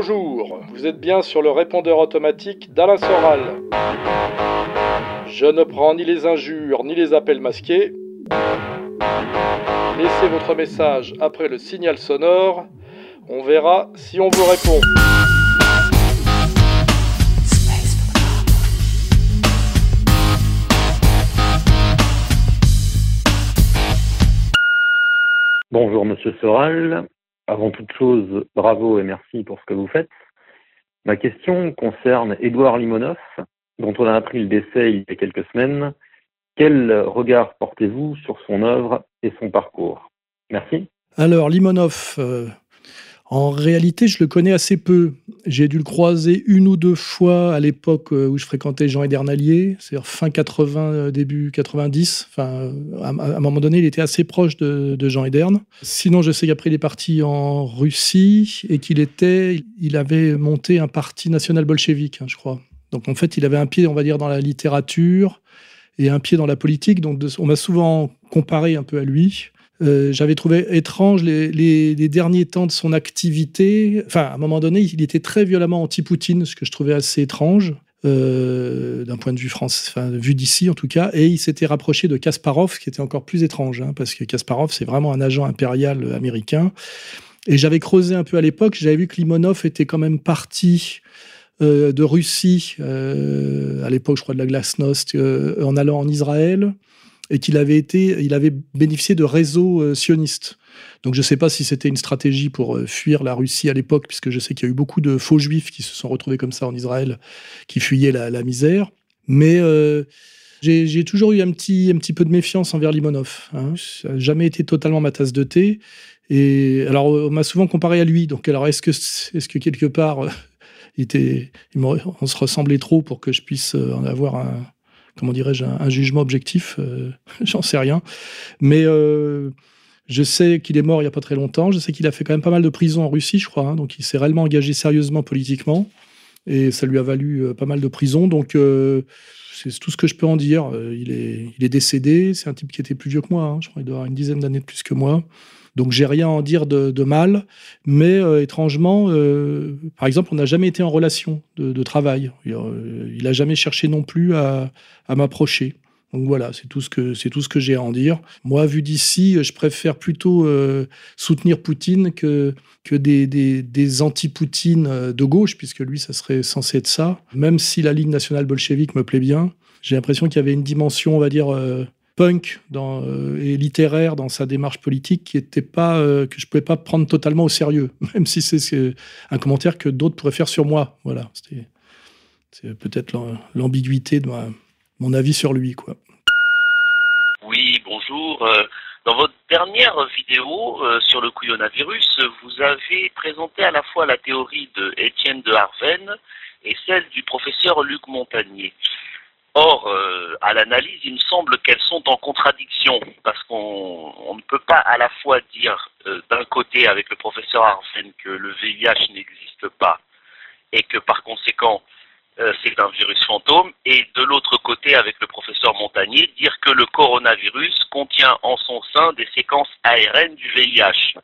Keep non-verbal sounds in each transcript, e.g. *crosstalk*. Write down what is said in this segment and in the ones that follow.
Bonjour, vous êtes bien sur le répondeur automatique d'Alain Soral. Je ne prends ni les injures ni les appels masqués. Laissez votre message après le signal sonore. On verra si on vous répond. Bonjour Monsieur Soral. Avant toute chose, bravo et merci pour ce que vous faites. Ma question concerne Édouard Limonov, dont on a appris le décès il y a quelques semaines. Quel regard portez-vous sur son œuvre et son parcours? Merci. Alors, Limonov, euh, en réalité, je le connais assez peu. J'ai dû le croiser une ou deux fois à l'époque euh, où je fréquentais Jean Edernalier, c'est-à-dire fin 80, euh, début 90. Enfin, à, un moment donné, il était assez proche de, Jean Ederne. Sinon, je sais qu'après, il est parti en Russie et qu'il était, il avait monté un parti national bolchevique, hein, je crois. Donc, en fait, il avait un pied, on va dire, dans la littérature et un pied dans la politique. Donc, on m'a souvent comparé un peu à lui. Euh, j'avais trouvé étrange les, derniers temps de son activité. Enfin, à un moment donné, il était très violemment anti-Poutine, ce que je trouvais assez étrange. Euh, d'un point de vue français, enfin, vu d'ici en tout cas, et il s'était rapproché de Kasparov, ce qui était encore plus étrange, hein, parce que Kasparov, c'est vraiment un agent impérial américain. Et j'avais creusé un peu à l'époque, j'avais vu que Limonov était quand même parti euh, de Russie, à l'époque, je crois, de la Glasnost, en allant en Israël et qu'il avait été, il avait bénéficié de réseaux euh, sionistes. Donc je ne sais pas si c'était une stratégie pour euh, fuir la Russie à l'époque, puisque je sais qu'il y a eu beaucoup de faux juifs qui se sont retrouvés comme ça en Israël, qui fuyaient la, misère. Mais euh, j'ai toujours eu un petit, un petit peu de méfiance envers Limonov. Hein. Ça n'a jamais été totalement ma tasse de thé. Et alors, on m'a souvent comparé à lui. Donc, alors, est-ce que, est-ce que quelque part, il était, on se ressemblait trop pour que je puisse en avoir un, comment dirais-je, un, jugement objectif, euh, *laughs* j'en sais rien. Mais euh, je sais qu'il est mort il n'y a pas très longtemps. Je sais qu'il a fait quand même pas mal de prison en Russie, je crois. Hein. donc il s'est réellement engagé sérieusement politiquement. Et ça lui a valu euh, pas mal de prison. Donc c'est tout ce que je peux en dire. il, est, il est décédé. C'est un type qui était plus vieux que moi. Hein. je crois qu'il doit avoir une dizaine d'années de plus que moi. Donc j'ai rien à en dire de, mal, mais euh, étrangement, euh, par exemple, on n'a jamais été en relation de, travail. Il n'a jamais cherché non plus à, m'approcher. Donc voilà, c'est tout ce que c'est tout ce que j'ai à en dire. Moi, vu d'ici, je préfère plutôt euh, soutenir Poutine que que des, des, anti-Poutine de gauche, puisque lui, ça serait censé être ça. Même si la ligne nationale bolchevique me plaît bien, j'ai l'impression qu'il y avait une dimension, on va dire, punk euh, et littéraire dans sa démarche politique qui était pas euh, que je pouvais pas prendre totalement au sérieux, *laughs* même si c'est un commentaire que d'autres pourraient faire sur moi. Voilà, c'est peut-être l'ambiguïté de mon avis sur lui, quoi. Oui, bonjour. Euh, dans votre dernière vidéo sur le couillonavirus, vous avez présenté à la fois la théorie de Étienne de Harven et celle du professeur Luc Montagnier. Or, euh, à l'analyse, il me semble qu'elles sont en contradiction, parce qu'on ne peut pas à la fois dire euh, d'un côté avec le professeur Arsène que le VIH n'existe pas et que par conséquent euh, c'est un virus fantôme, et de l'autre côté avec le professeur Montagnier dire que le coronavirus contient en son sein des séquences ARN du VIH.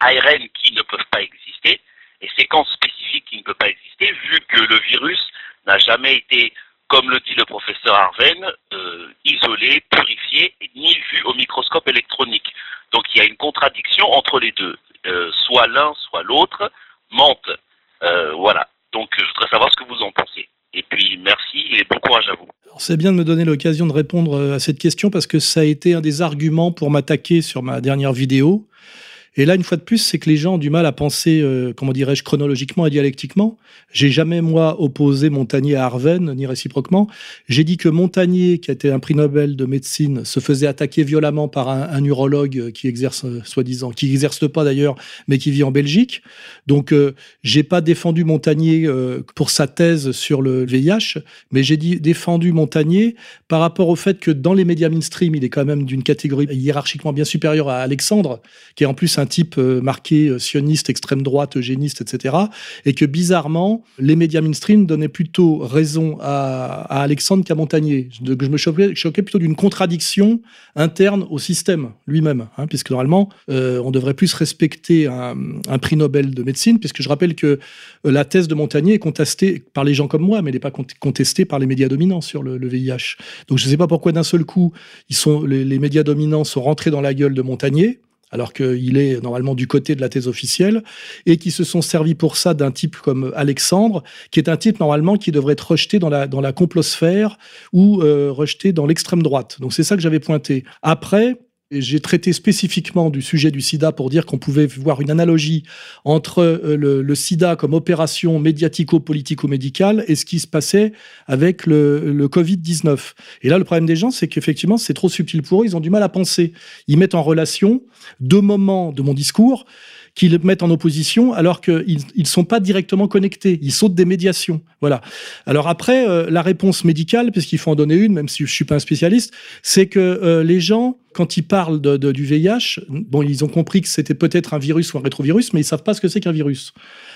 ARN qui ne peuvent pas exister, et séquences spécifiques qui ne peuvent pas exister, vu que le virus n'a jamais été comme le dit le professeur Arven, euh, isolé, purifié, ni vu au microscope électronique. Donc il y a une contradiction entre les deux. Euh, soit l'un, soit l'autre mentent. Euh, voilà. Donc je voudrais savoir ce que vous en pensez. Et puis merci et bon courage à vous. C'est bien de me donner l'occasion de répondre à cette question parce que ça a été un des arguments pour m'attaquer sur ma dernière vidéo. Et là, une fois de plus, c'est que les gens ont du mal à penser, euh, comment dirais-je, chronologiquement et dialectiquement. J'ai jamais, moi, opposé Montagnier à Arven, ni réciproquement. J'ai dit que Montagnier, qui a été un prix Nobel de médecine, se faisait attaquer violemment par un, urologue qui exerce, euh, soi-disant, qui n'exerce pas d'ailleurs, mais qui vit en Belgique. Donc, euh, j'ai pas défendu Montagnier pour sa thèse sur le VIH, mais j'ai dit défendu Montagnier par rapport au fait que dans les médias mainstream, il est quand même d'une catégorie hiérarchiquement bien supérieure à Alexandre, qui est en plus un type euh, marqué euh, sioniste, extrême droite, eugéniste, etc. Et que bizarrement, les médias mainstream donnaient plutôt raison à, Alexandre qu'à Montagnier. Donc je me choquais, choquais plutôt d'une contradiction interne au système lui-même, hein, puisque normalement, on devrait plus respecter un, un, prix Nobel de médecine, puisque je rappelle que la thèse de Montagnier est contestée par les gens comme moi, mais elle n'est pas contestée par les médias dominants sur le, VIH. Donc je ne sais pas pourquoi d'un seul coup, ils sont, les, les médias dominants sont rentrés dans la gueule de Montagnier alors qu'il est normalement du côté de la thèse officielle, et qui se sont servis pour ça d'un type comme Alexandre, qui est un type normalement qui devrait être rejeté dans la, dans la complosphère ou euh, rejeté dans l'extrême droite. Donc c'est ça que j'avais pointé. Après, j'ai traité spécifiquement du sujet du sida pour dire qu'on pouvait voir une analogie entre euh, le, sida comme opération médiatico-politico-médicale et ce qui se passait avec le, le Covid-19. Et là, le problème des gens, c'est qu'effectivement, c'est trop subtil pour eux, ils ont du mal à penser. Ils mettent en relation deux moments de mon discours qu'ils mettent en opposition alors qu'ils ne sont pas directement connectés. Ils sautent des médiations. Voilà. Alors après, euh, la réponse médicale, puisqu'il faut en donner une, même si je suis pas un spécialiste, c'est que euh, les gens, quand ils parlent de, du VIH, bon, ils ont compris que c'était peut-être un virus ou un rétrovirus, mais ils savent pas ce que c'est qu'un virus.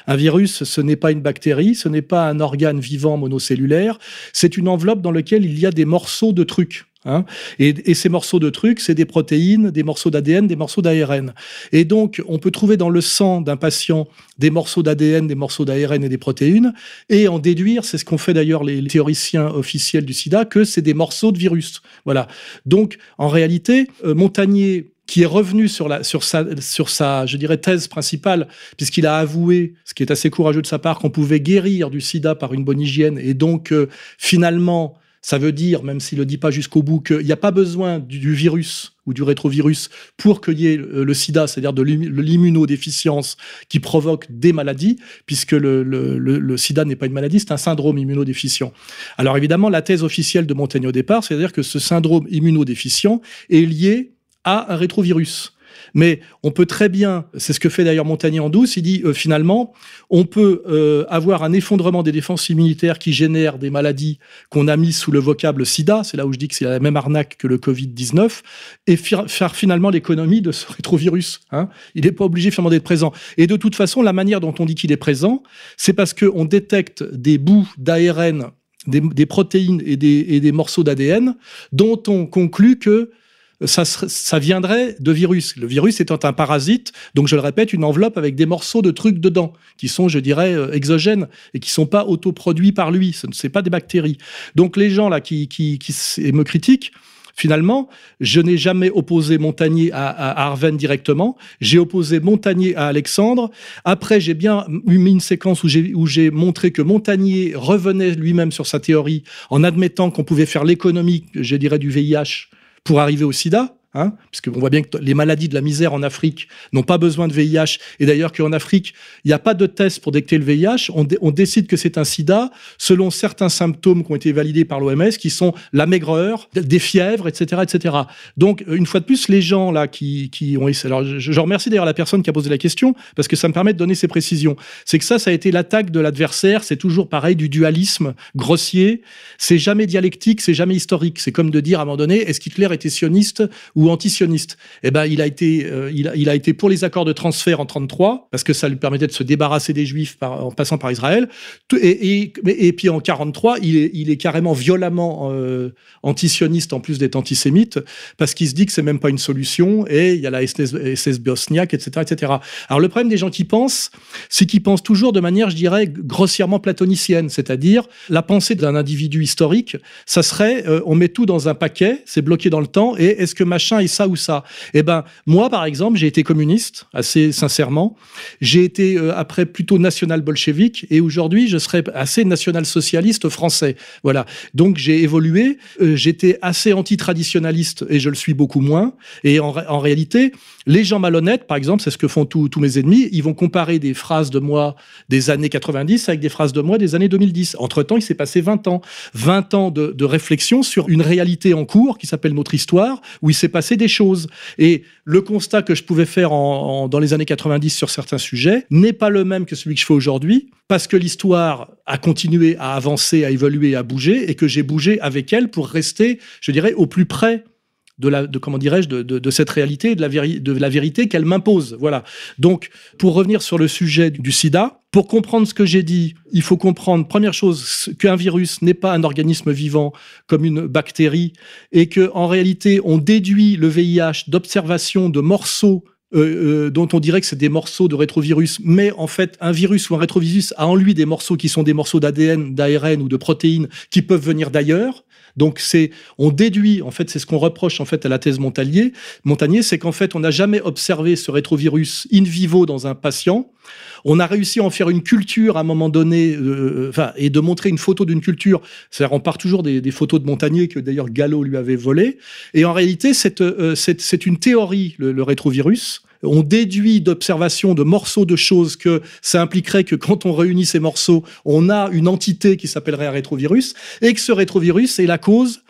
Un virus, ce n'est pas une bactérie, ce n'est pas un organe vivant monocellulaire, c'est une enveloppe dans laquelle il y a des morceaux de trucs. Hein. et, ces morceaux de trucs, c'est des protéines, des morceaux d'ADN, des morceaux d'ARN. Et donc, on peut trouver dans le sang d'un patient des morceaux d'ADN, des morceaux d'ARN et des protéines, et en déduire, c'est ce qu'ont fait d'ailleurs les, théoriciens officiels du sida, que c'est des morceaux de virus. Voilà. Donc, en réalité, euh, Montagnier qui est revenu sur, sa, je dirais, thèse principale, puisqu'il a avoué, ce qui est assez courageux de sa part, qu'on pouvait guérir du sida par une bonne hygiène, et donc euh, finalement, ça veut dire, même s'il ne le dit pas jusqu'au bout, qu'il n'y a pas besoin du, virus ou du rétrovirus pour qu'il y ait le, sida, c'est-à-dire de l'immunodéficience qui provoque des maladies, puisque le, le sida n'est pas une maladie, c'est un syndrome immunodéficient. Alors évidemment, la thèse officielle de Montaigne au départ, c'est-à-dire que ce syndrome immunodéficient est lié à un rétrovirus. Mais on peut très bien, c'est ce que fait d'ailleurs Montagnier en douce, il dit euh, finalement, on peut euh, avoir un effondrement des défenses immunitaires qui génère des maladies qu'on a mis sous le vocable sida, c'est là où je dis que c'est la même arnaque que le Covid-19, et faire finalement l'économie de ce rétrovirus. Hein. Il n'est pas obligé finalement d'être présent. Et de toute façon, la manière dont on dit qu'il est présent, c'est parce qu'on détecte des bouts d'ARN des, protéines et des, et des morceaux d'ADN dont on conclut que ça, viendrait de virus. Le virus étant un parasite, donc je le répète, une enveloppe avec des morceaux de trucs dedans, qui sont, je dirais, euh, exogènes et qui sont pas autoproduits par lui. Ce ne pas des bactéries. Donc les gens là qui, qui, me critiquent, Finalement, je n'ai jamais opposé Montagnier à, à Arven directement. J'ai opposé Montagnier à Alexandre. Après, j'ai bien mis une séquence où j'ai montré que Montagnier revenait lui-même sur sa théorie en admettant qu'on pouvait faire l'économie, je dirais, du VIH pour arriver au sida, Hein, puisqu'on voit bien que les maladies de la misère en Afrique n'ont pas besoin de VIH, et d'ailleurs qu'en Afrique, il n'y a pas de test pour détecter le VIH, on, décide que c'est un sida selon certains symptômes qui ont été validés par l'OMS, qui sont la maigreur, des fièvres, etc., etc. Donc, une fois de plus, les gens là qui, qui ont... Alors, je, je remercie d'ailleurs la personne qui a posé la question, parce que ça me permet de donner ces précisions. C'est que ça, ça a été l'attaque de l'adversaire, c'est toujours pareil, du dualisme grossier, c'est jamais dialectique, c'est jamais historique. C'est comme de dire à un moment donné, est-ce qu'Hitler était sioniste ou antisioniste. Eh ben, il a été, euh, il, a, été pour les accords de transfert en 33 parce que ça lui permettait de se débarrasser des Juifs en passant par Israël. Et, et, puis en 43, il est, carrément violemment euh, antisioniste en plus d'être antisémite parce qu'il se dit que c'est même pas une solution et il y a la SS, SS Bosniaque, etc., etc. Alors le problème des gens qui pensent, c'est qu'ils pensent toujours de manière, je dirais, grossièrement platonicienne, c'est-à-dire la pensée d'un individu historique, ça serait, euh, on met tout dans un paquet, c'est bloqué dans le temps et est-ce que machin et ça ou ça. Eh ben, moi, par exemple, j'ai été communiste, assez sincèrement. J'ai été euh, après plutôt national-bolchevique et aujourd'hui, je serais assez national-socialiste français. Voilà. Donc, j'ai évolué. Euh, j'étais assez anti-traditionnaliste et je le suis beaucoup moins. Et en, réalité, les gens malhonnêtes, par exemple, c'est ce que font tous mes ennemis, ils vont comparer des phrases de moi des années 90 avec des phrases de moi des années 2010. Entre-temps, il s'est passé 20 ans. 20 ans de, de réflexion sur une réalité en cours qui s'appelle notre histoire, où il s'est passé des choses. Et le constat que je pouvais faire dans les années 90 sur certains sujets n'est pas le même que celui que je fais aujourd'hui, parce que l'histoire a continué à avancer, à évoluer, à bouger, et que j'ai bougé avec elle pour rester, je dirais, au plus près de la, comment dirais-je, de, cette réalité, de la, de la vérité qu'elle m'impose. Voilà. Donc, pour revenir sur le sujet du SIDA, pour comprendre ce que j'ai dit, il faut comprendre, première chose, qu'un virus n'est pas un organisme vivant comme une bactérie et que, en réalité, on déduit le VIH d'observation de morceaux euh, euh, dont on dirait que c'est des morceaux de rétrovirus, mais en fait, un virus ou un rétrovirus a en lui des morceaux qui sont des morceaux d'ADN, d'ARN ou de protéines qui peuvent venir d'ailleurs. Donc c'est, on déduit, en fait, c'est ce qu'on reproche en fait à la thèse Montagnier. Montagnier, c'est qu'en fait, on n'a jamais observé ce rétrovirus in vivo dans un patient. On a réussi à en faire une culture à un moment donné, euh, enfin, et de montrer une photo d'une culture. C'est-à-dire, on part toujours des, photos de Montagnier que d'ailleurs Gallo lui avait volé. Et en réalité, c'est euh, une théorie, le rétrovirus on déduit d'observation de morceaux de choses que ça impliquerait que quand on réunit ces morceaux, on a une entité qui s'appellerait un rétrovirus, et que ce rétrovirus est la cause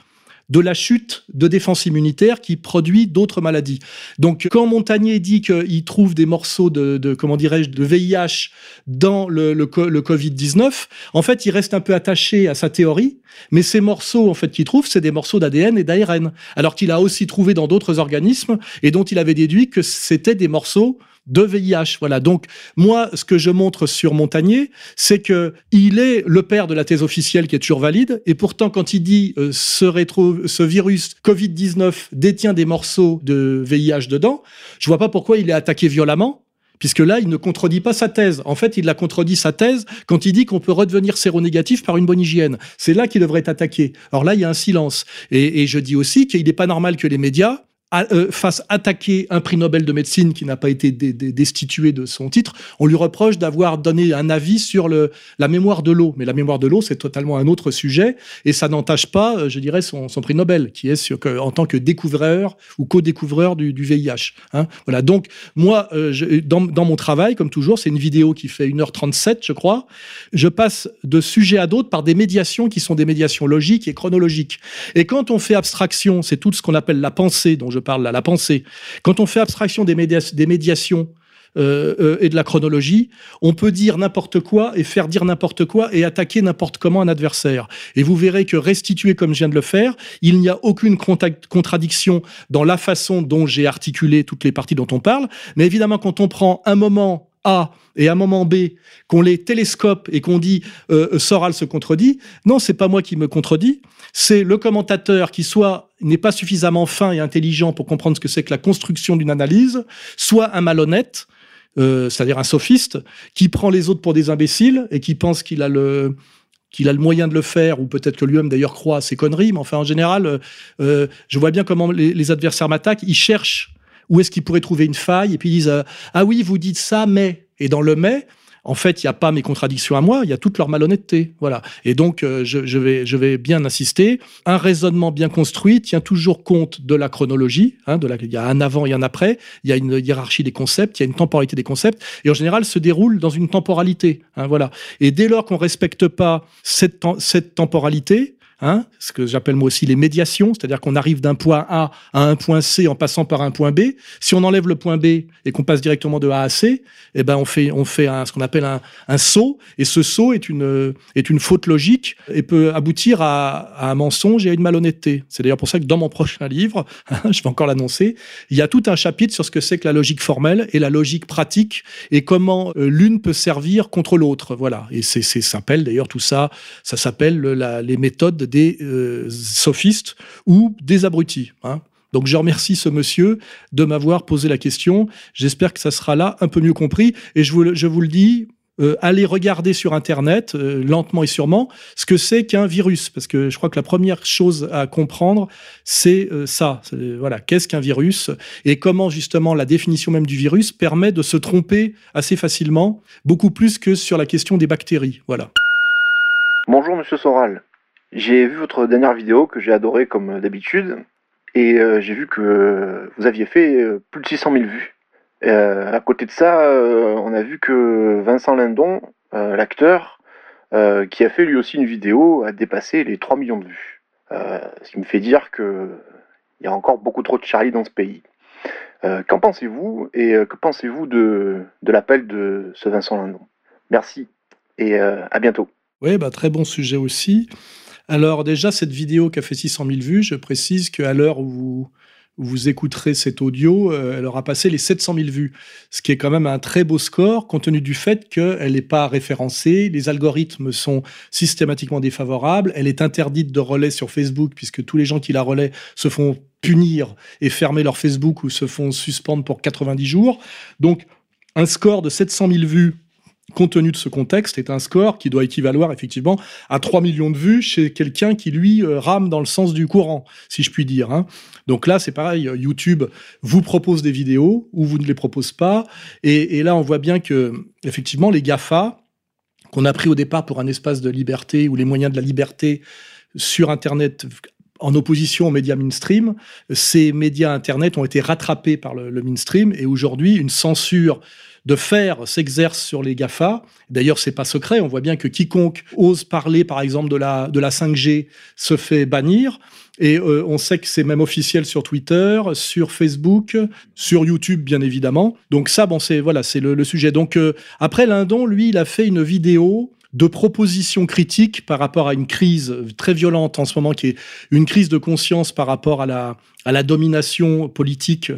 de la chute de défense immunitaire qui produit d'autres maladies. Donc, quand Montagnier dit qu'il trouve des morceaux de, comment dirais-je, de VIH dans le, le, Covid-19, en fait, il reste un peu attaché à sa théorie, mais ces morceaux, en fait, qu'il trouve, c'est des morceaux d'ADN et d'ARN, alors qu'il a aussi trouvé dans d'autres organismes et dont il avait déduit que c'était des morceaux de VIH. Voilà. Donc, moi, ce que je montre sur Montagnier, c'est que il est le père de la thèse officielle qui est toujours valide. Et pourtant, quand il dit euh, ce, virus Covid-19 détient des morceaux de VIH dedans, je vois pas pourquoi il est attaqué violemment. Puisque là, il ne contredit pas sa thèse. En fait, il a contredit sa thèse quand il dit qu'on peut redevenir séronégatif par une bonne hygiène. C'est là qu'il devrait être attaqué. Alors là, il y a un silence. Et je dis aussi qu'il n'est pas normal que les médias euh, fasse attaquer un prix Nobel de médecine qui n'a pas été destitué de son titre, on lui reproche d'avoir donné un avis sur le, la mémoire de l'eau. Mais la mémoire de l'eau, c'est totalement un autre sujet et ça n'entache pas, euh, je dirais, son, prix Nobel, qui est sur, que, en tant que découvreur ou co-découvreur du, du, VIH. Hein. Voilà. Donc, moi, euh, je, dans, dans, mon travail, comme toujours, c'est une vidéo qui fait 1h37, je crois, je passe de sujet à d'autres par des médiations qui sont des médiations logiques et chronologiques. Et quand on fait abstraction, c'est tout ce qu'on appelle la pensée dont je parle là, la pensée. Quand on fait abstraction des, des médiations euh, euh, et de la chronologie, on peut dire n'importe quoi et faire dire n'importe quoi et attaquer n'importe comment un adversaire. Et vous verrez que restituer comme je viens de le faire, il n'y a aucune contradiction dans la façon dont j'ai articulé toutes les parties dont on parle. Mais évidemment, quand on prend un moment a et un moment B, qu'on les télescope et qu'on dit euh, Soral se contredit, non, c'est pas moi qui me contredis, c'est le commentateur qui soit n'est pas suffisamment fin et intelligent pour comprendre ce que c'est que la construction d'une analyse, soit un malhonnête, euh, c'est-à-dire un sophiste, qui prend les autres pour des imbéciles et qui pense qu'il a le qu'il a le moyen de le faire, ou peut-être que lui-même d'ailleurs croit à ses conneries, mais enfin en général, euh, je vois bien comment les, adversaires m'attaquent, ils cherchent où est-ce qu'ils pourraient trouver une faille Et puis ils disent euh, Ah oui, vous dites ça, mais. Et dans le mais, en fait, il n'y a pas mes contradictions à moi, il y a toute leur malhonnêteté. Voilà. Et donc, euh, je, vais, je vais bien insister. Un raisonnement bien construit tient toujours compte de la chronologie. Hein, il y a un avant et un après. Il y a une hiérarchie des concepts, il y a une temporalité des concepts. Et en général, se déroule dans une temporalité. Hein, voilà. Et dès lors qu'on respecte pas cette, cette temporalité, Hein, ce que j'appelle moi aussi les médiations, c'est-à-dire qu'on arrive d'un point A à un point C en passant par un point B. Si on enlève le point B et qu'on passe directement de A à C, eh ben on fait on fait ce qu'on appelle un, saut, et ce saut est une est une faute logique et peut aboutir à, un mensonge et à une malhonnêteté. C'est d'ailleurs pour ça que dans mon prochain livre, je vais encore l'annoncer, il y a tout un chapitre sur ce que c'est que la logique formelle et la logique pratique et comment euh, l'une peut servir contre l'autre. Voilà. Et c'est s'appelle d'ailleurs tout ça, ça s'appelle les méthodes des euh, sophistes ou des abrutis. Hein. Donc je remercie ce monsieur de m'avoir posé la question. J'espère que ça sera là un peu mieux compris. Et je vous, le dis, euh, allez regarder sur Internet, euh, lentement et sûrement, ce que c'est qu'un virus. Parce que je crois que la première chose à comprendre, c'est ça. Voilà, qu'est-ce qu'un virus et comment justement la définition même du virus permet de se tromper assez facilement, beaucoup plus que sur la question des bactéries. Voilà. Bonjour Monsieur Soral. J'ai vu votre dernière vidéo que j'ai adorée comme d'habitude et euh, j'ai vu que vous aviez fait euh, plus de 600 000 vues. Euh, à côté de ça, on a vu que Vincent Lindon, l'acteur, qui a fait lui aussi une vidéo, a dépassé les 3 millions de vues. ce qui me fait dire qu'il y a encore beaucoup trop de Charlie dans ce pays. Qu'en pensez-vous et que pensez-vous de, de l'appel de ce Vincent Lindon? Merci et à bientôt. Oui, bah, très bon sujet aussi. Alors déjà, cette vidéo qui a fait 600 000 vues, je précise qu'à l'heure où vous écouterez cet audio, euh, elle aura passé les 700 000 vues, ce qui est quand même un très beau score compte tenu du fait qu'elle n'est pas référencée, les algorithmes sont systématiquement défavorables, elle est interdite de relais sur Facebook puisque tous les gens qui la relaient se font punir et fermer leur Facebook ou se font suspendre pour 90 jours. Donc un score de 700 000 vues compte tenu de ce contexte, est un score qui doit équivaloir effectivement à 3 millions de vues chez quelqu'un qui, lui, euh, rame dans le sens du courant, si je puis dire. Hein. Donc là, c'est pareil, euh, YouTube vous propose des vidéos ou vous ne les propose pas. Et, là, on voit bien que, effectivement, les GAFA, qu'on a pris au départ pour un espace de liberté ou les moyens de la liberté sur Internet en opposition aux médias mainstream, ces médias Internet ont été rattrapés par le, mainstream et aujourd'hui, une censure de faire s'exerce sur les GAFA. D'ailleurs, c'est pas secret. On voit bien que quiconque ose parler, par exemple, de la, de la 5G se fait bannir. Et euh, on sait que c'est même officiel sur Twitter, sur Facebook, sur YouTube, bien évidemment. Donc ça, bon, c'est voilà, c'est le, sujet. Donc euh, après, Lindon, lui, il a fait une vidéo de propositions critiques par rapport à une crise très violente en ce moment, qui est une crise de conscience par rapport à la, à la domination politique.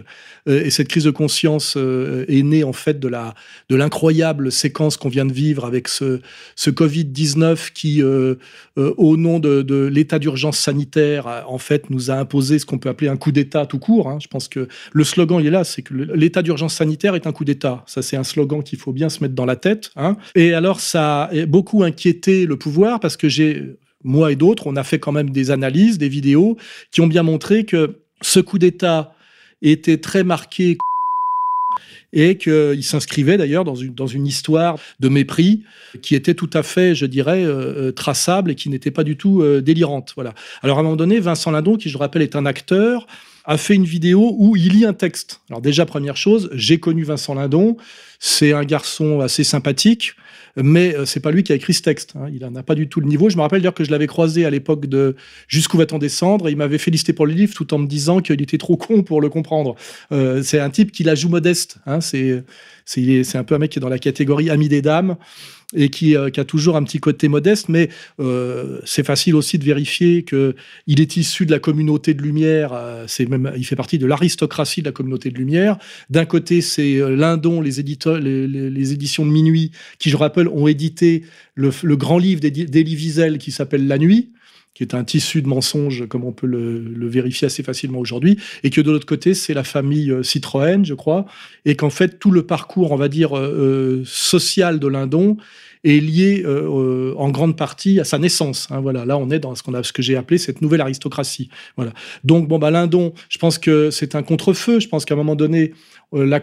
Euh, et cette crise de conscience euh, est née en fait de la de l'incroyable séquence qu'on vient de vivre avec ce, ce Covid-19 qui, euh, au nom de, de l'état d'urgence sanitaire, en fait, nous a imposé ce qu'on peut appeler un coup d'État tout court. Hein. Je pense que le slogan il est là, c'est que l'état d'urgence sanitaire est un coup d'État. Ça, c'est un slogan qu'il faut bien se mettre dans la tête. Hein. Et alors, ça a beaucoup inquiété le pouvoir parce que j'ai moi et d'autres, on a fait quand même des analyses, des vidéos qui ont bien montré que ce coup d'État était très marqué *laughs* et qu'il s'inscrivait d'ailleurs dans une, dans une histoire de mépris qui était tout à fait, je dirais, euh, euh, traçable et qui n'était pas du tout euh, délirante. Voilà. Alors à un moment donné, Vincent Lindon, qui je rappelle est un acteur, a fait une vidéo où il lit un texte. Alors déjà, première chose, j'ai connu Vincent Lindon, c'est un garçon assez sympathique, mais euh, c'est pas lui qui a écrit ce texte. Hein. Il n'a pas du tout le niveau. Je me rappelle d'ailleurs que je l'avais croisé à l'époque de Jusqu'où va-t-on descendre? Et il m'avait félicité pour le livre tout en me disant qu'il était trop con pour le comprendre. Euh, c'est un type qui la joue modeste. Hein. C'est c'est un peu un mec qui est dans la catégorie ami des dames et qui, euh, a toujours un petit côté modeste, mais c'est facile aussi de vérifier que il est issu de la communauté de Lumière. C'est même, il fait partie de l'aristocratie de la communauté de Lumière. D'un côté, c'est Lindon, les, éditeurs, les, éditions de Minuit, qui, je rappelle, ont édité le, grand livre d'Elie Wiesel qui s'appelle La Nuit qui est un tissu de mensonges, comme on peut le, vérifier assez facilement aujourd'hui, et que de l'autre côté, c'est la famille Citroën, je crois, et qu'en fait, tout le parcours, on va dire, euh, social de Lindon est lié euh, en grande partie à sa naissance. Hein, voilà, là on est dans ce qu'on a, ce que j'ai appelé cette nouvelle aristocratie. Voilà. Donc bon bah Lindon, je pense que c'est un contre-feu. Je pense qu'à un moment donné, euh, la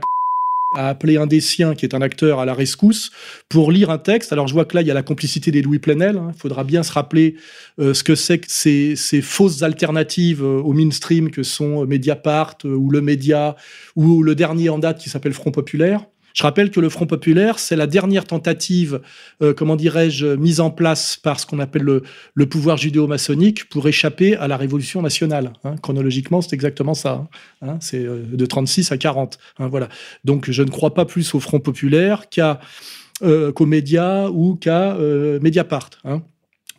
a appelé un des siens, qui est un acteur, à la rescousse pour lire un texte. Alors je vois que là, il y a la complicité des Louis Plenel. Il hein. faudra bien se rappeler euh, ce que c'est que ces, ces, fausses alternatives euh, au mainstream que sont Mediapart ou Le Média ou le dernier en date qui s'appelle Front Populaire. Je rappelle que le Front populaire, c'est la dernière tentative, euh, comment dirais-je, mise en place par ce qu'on appelle le, pouvoir judéo-maçonnique pour échapper à la Révolution nationale. Hein. Chronologiquement, c'est exactement ça. Hein. hein c'est euh, de 36 à 40. Hein, voilà. Donc, je ne crois pas plus au Front populaire qu'à euh, qu'aux médias ou qu'à Mediapart.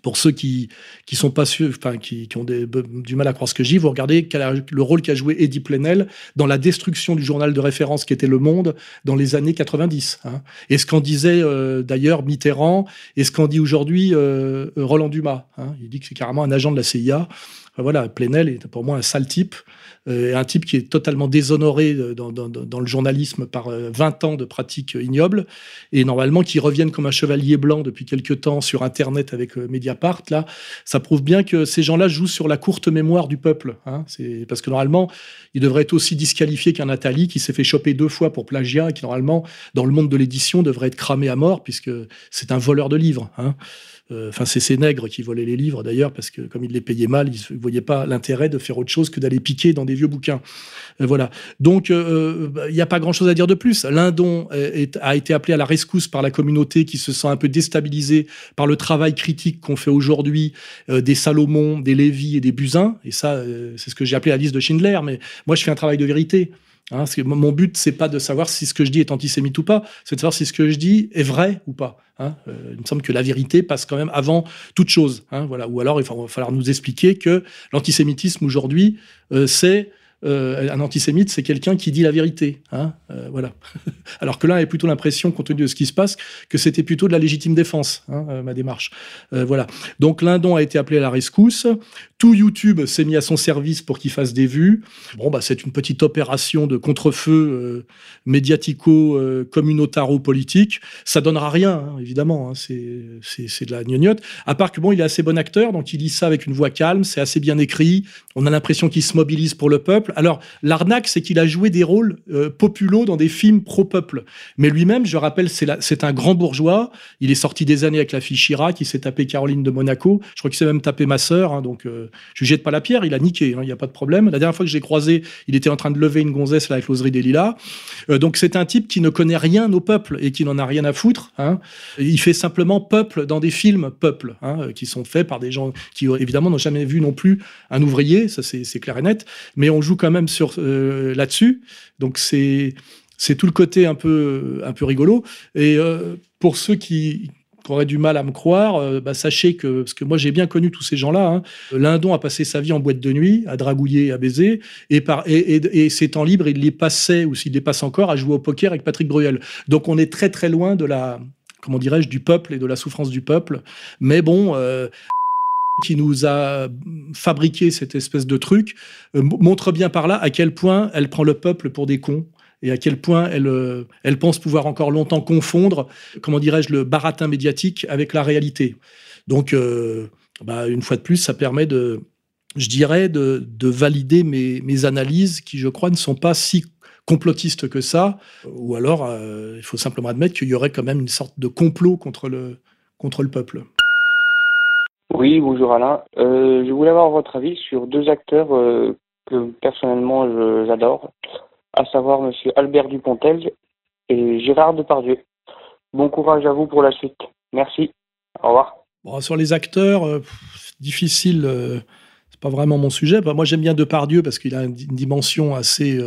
Pour ceux qui qui sont pas enfin qui, qui ont du mal à croire ce que je dis, vous regardez le rôle qu'a joué Eddie Plenel dans la destruction du journal de référence qui était Le Monde dans les années 90. Hein. Et ce qu'en disait euh, d'ailleurs Mitterrand et ce qu'en dit aujourd'hui euh, Roland Dumas. Hein. Il dit que c'est carrément un agent de la CIA. Voilà, Plenel est pour moi un sale type. Euh, un type qui est totalement déshonoré euh, dans, dans, dans, le journalisme par 20 euh, ans de pratiques ignobles, et normalement qui reviennent comme un chevalier blanc depuis quelques temps sur Internet avec Mediapart, là, ça prouve bien que ces gens-là jouent sur la courte mémoire du peuple. Hein. Parce que normalement, il devrait être aussi disqualifié qu'un Nathalie qui s'est fait choper deux fois pour plagiat et qui normalement, dans le monde de l'édition, devrait être cramé à mort puisque c'est un voleur de livres. Hein. Euh, enfin, c'est ces nègres qui volaient les livres d'ailleurs, parce que comme ils les payaient mal, ils ne voyaient pas l'intérêt de faire autre chose que d'aller piquer dans des vieux bouquins. Euh, voilà. Donc, euh, il n'y a pas grand-chose à dire de plus. Lindon a été appelé à la rescousse par la communauté qui se sent un peu déstabilisée par le travail critique qu'on fait aujourd'hui des Salomon, des Lévy et des Buzyn. Et ça, c'est ce que j'ai appelé la liste de Schindler. Mais moi, je fais un travail de vérité. Hein, mon but, c'est pas de savoir si ce que je dis est antisémite ou pas, c'est de savoir si ce que je dis est vrai ou pas. Hein. Euh, il me semble que la vérité passe quand même avant toute chose. Hein, voilà. Ou alors, il va falloir nous expliquer que l'antisémitisme aujourd'hui, euh, c'est euh, un antisémite, c'est quelqu'un qui dit la vérité. Voilà. *laughs* Alors que là, j'ai plutôt l'impression, compte tenu de ce qui se passe, que c'était plutôt de la légitime défense, ma démarche. voilà. Donc Lindon a été appelé à la rescousse. Tout YouTube s'est mis à son service pour qu'il fasse des vues. Bon, bah, c'est une petite opération de contre-feu médiatico-communautaro-politique. Ça donnera rien, hein, évidemment. Hein. c'est de la gnognotte. À part que bon, il est assez bon acteur, donc il dit ça avec une voix calme, c'est assez bien écrit. On a l'impression qu'il se mobilise pour le peuple. Alors, l'arnaque, c'est qu'il a joué des rôles euh, populos dans des films pro-peuple. Mais lui-même, je rappelle, c'est un grand bourgeois. Il est sorti des années avec la fille Chirac, il s'est tapé Caroline de Monaco. Je crois qu'il s'est même tapé ma sœur. Hein, donc, euh, je jette pas la pierre, il a niqué, hein, il n'y a pas de problème. La dernière fois que j'ai croisé, il était en train de lever une gonzesse là, avec l'oserie des lilas. Euh, donc, c'est un type qui ne connaît rien au peuple et qui n'en a rien à foutre. Hein. Il fait simplement peuple dans des films peuple, qui sont faits par des gens qui, évidemment, n'ont jamais vu non plus un ouvrier, ça c'est clair et net. Mais on joue quand même sur euh, là-dessus. Donc c'est c'est tout le côté un peu un peu rigolo. Et euh, pour ceux qui, auraient du mal à me croire, euh, bah, sachez que, parce que moi j'ai bien connu tous ces gens-là, hein, Lindon a passé sa vie en boîte de nuit, à dragouiller, à baiser, et, par, et, et, ses temps libres, il les passait, ou s'il les passe encore, à jouer au poker avec Patrick Bruel. Donc on est très très loin de la, comment dirais-je, du peuple et de la souffrance du peuple. Mais bon, qui nous a fabriqué cette espèce de truc, euh, montre bien par là à quel point elle prend le peuple pour des cons et à quel point elle, euh, elle pense pouvoir encore longtemps confondre, comment dirais-je, le baratin médiatique avec la réalité. Donc, euh, bah, une fois de plus, ça permet de, je dirais, de, de valider mes, analyses qui, je crois, ne sont pas si complotistes que ça. Ou alors, il faut simplement admettre qu'il y aurait quand même une sorte de complot contre le, contre le peuple. Oui, bonjour Alain. Euh, je voulais avoir votre avis sur deux acteurs euh, que personnellement j'adore, à savoir Monsieur Albert Dupontel et Gérard Depardieu. Bon courage à vous pour la suite. Merci. Au revoir. Sur les acteurs, euh, difficile. c'est pas vraiment mon sujet. Bah, moi, j'aime bien Depardieu parce qu'il a une dimension assez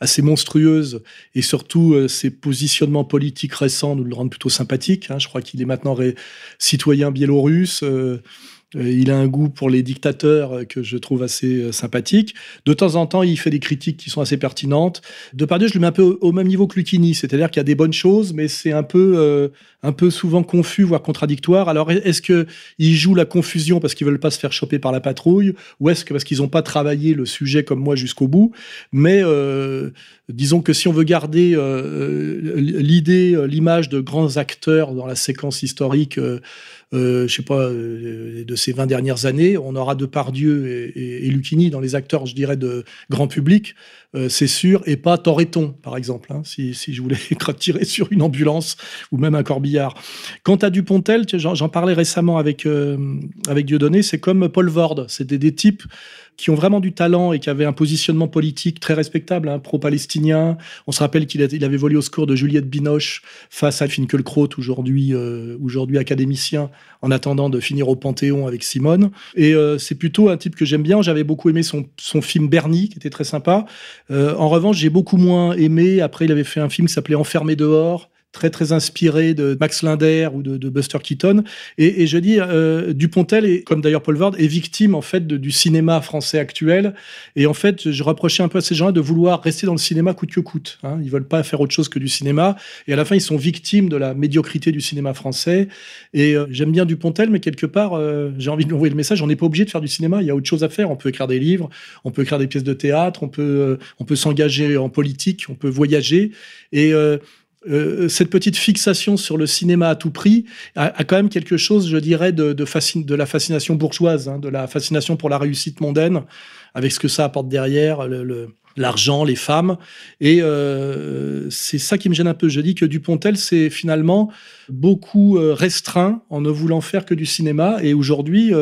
assez monstrueuse et surtout ses positionnements politiques récents nous le rendent plutôt sympathique. Hein. Je crois qu'il est maintenant citoyen biélorusse. Euh, il a un goût pour les dictateurs euh, que je trouve assez euh, sympathique. De temps en temps, il fait des critiques qui sont assez pertinentes. De par Dieu, je le mets un peu au, même niveau que Lucchini, c'est-à-dire qu'il y a des bonnes choses, mais c'est un peu, un peu souvent confus, voire contradictoire. Alors, est-ce que ils jouent la confusion parce qu'ils veulent pas se faire choper par la patrouille, ou est-ce que parce qu'ils n'ont pas travaillé le sujet comme moi jusqu'au bout? Mais disons que si on veut garder l'idée, l'image de grands acteurs dans la séquence historique euh, je sais pas, euh, de ces 20 dernières années. On aura Depardieu et, et, et Lucchini dans les acteurs, je dirais, de grand public, euh, c'est sûr, et pas Torreton, par exemple, hein, si, je voulais *laughs* tirer sur une ambulance ou même un corbillard. Quant à Dupontel, j'en parlais récemment avec, euh, avec Dieudonné, c'est comme Paul Vord, c'était des types qui ont vraiment du talent et qui avaient un positionnement politique très respectable, hein, pro-palestinien. On se rappelle qu'il il avait volé au secours de Juliette Binoche face à Finkelkraut, aujourd'hui euh, aujourd'hui académicien, en attendant de finir au Panthéon avec Simone. Et c'est plutôt un type que j'aime bien. J'avais beaucoup aimé son, son film Bernie, qui était très sympa. Euh, en revanche, j'ai beaucoup moins aimé. Après, il avait fait un film qui s'appelait Enfermé dehors très très inspiré de Max Linder ou de, Buster Keaton. Et, je dis, euh, Dupontel, et comme d'ailleurs Paul Vord, est victime en fait du cinéma français actuel. Et en fait, je reprochais un peu à ces gens-là de vouloir rester dans le cinéma coûte que coûte. Hein. Ils veulent pas faire autre chose que du cinéma. Et à la fin, ils sont victimes de la médiocrité du cinéma français. Et euh, j'aime bien Dupontel, mais quelque part, euh, j'ai envie de lui envoyer le message. On n'est pas obligé de faire du cinéma. Il y a autre chose à faire. On peut écrire des livres, on peut écrire des pièces de théâtre, on peut, on peut s'engager en politique, on peut voyager. Et euh, cette petite fixation sur le cinéma à tout prix a, quand même quelque chose, je dirais, de, de, la fascination bourgeoise, hein, de la fascination pour la réussite mondaine, avec ce que ça apporte derrière, l'argent, les femmes. Et euh, c'est ça qui me gêne un peu. Je dis que Dupontel, c'est finalement beaucoup euh, restreint en ne voulant faire que du cinéma. Et aujourd'hui,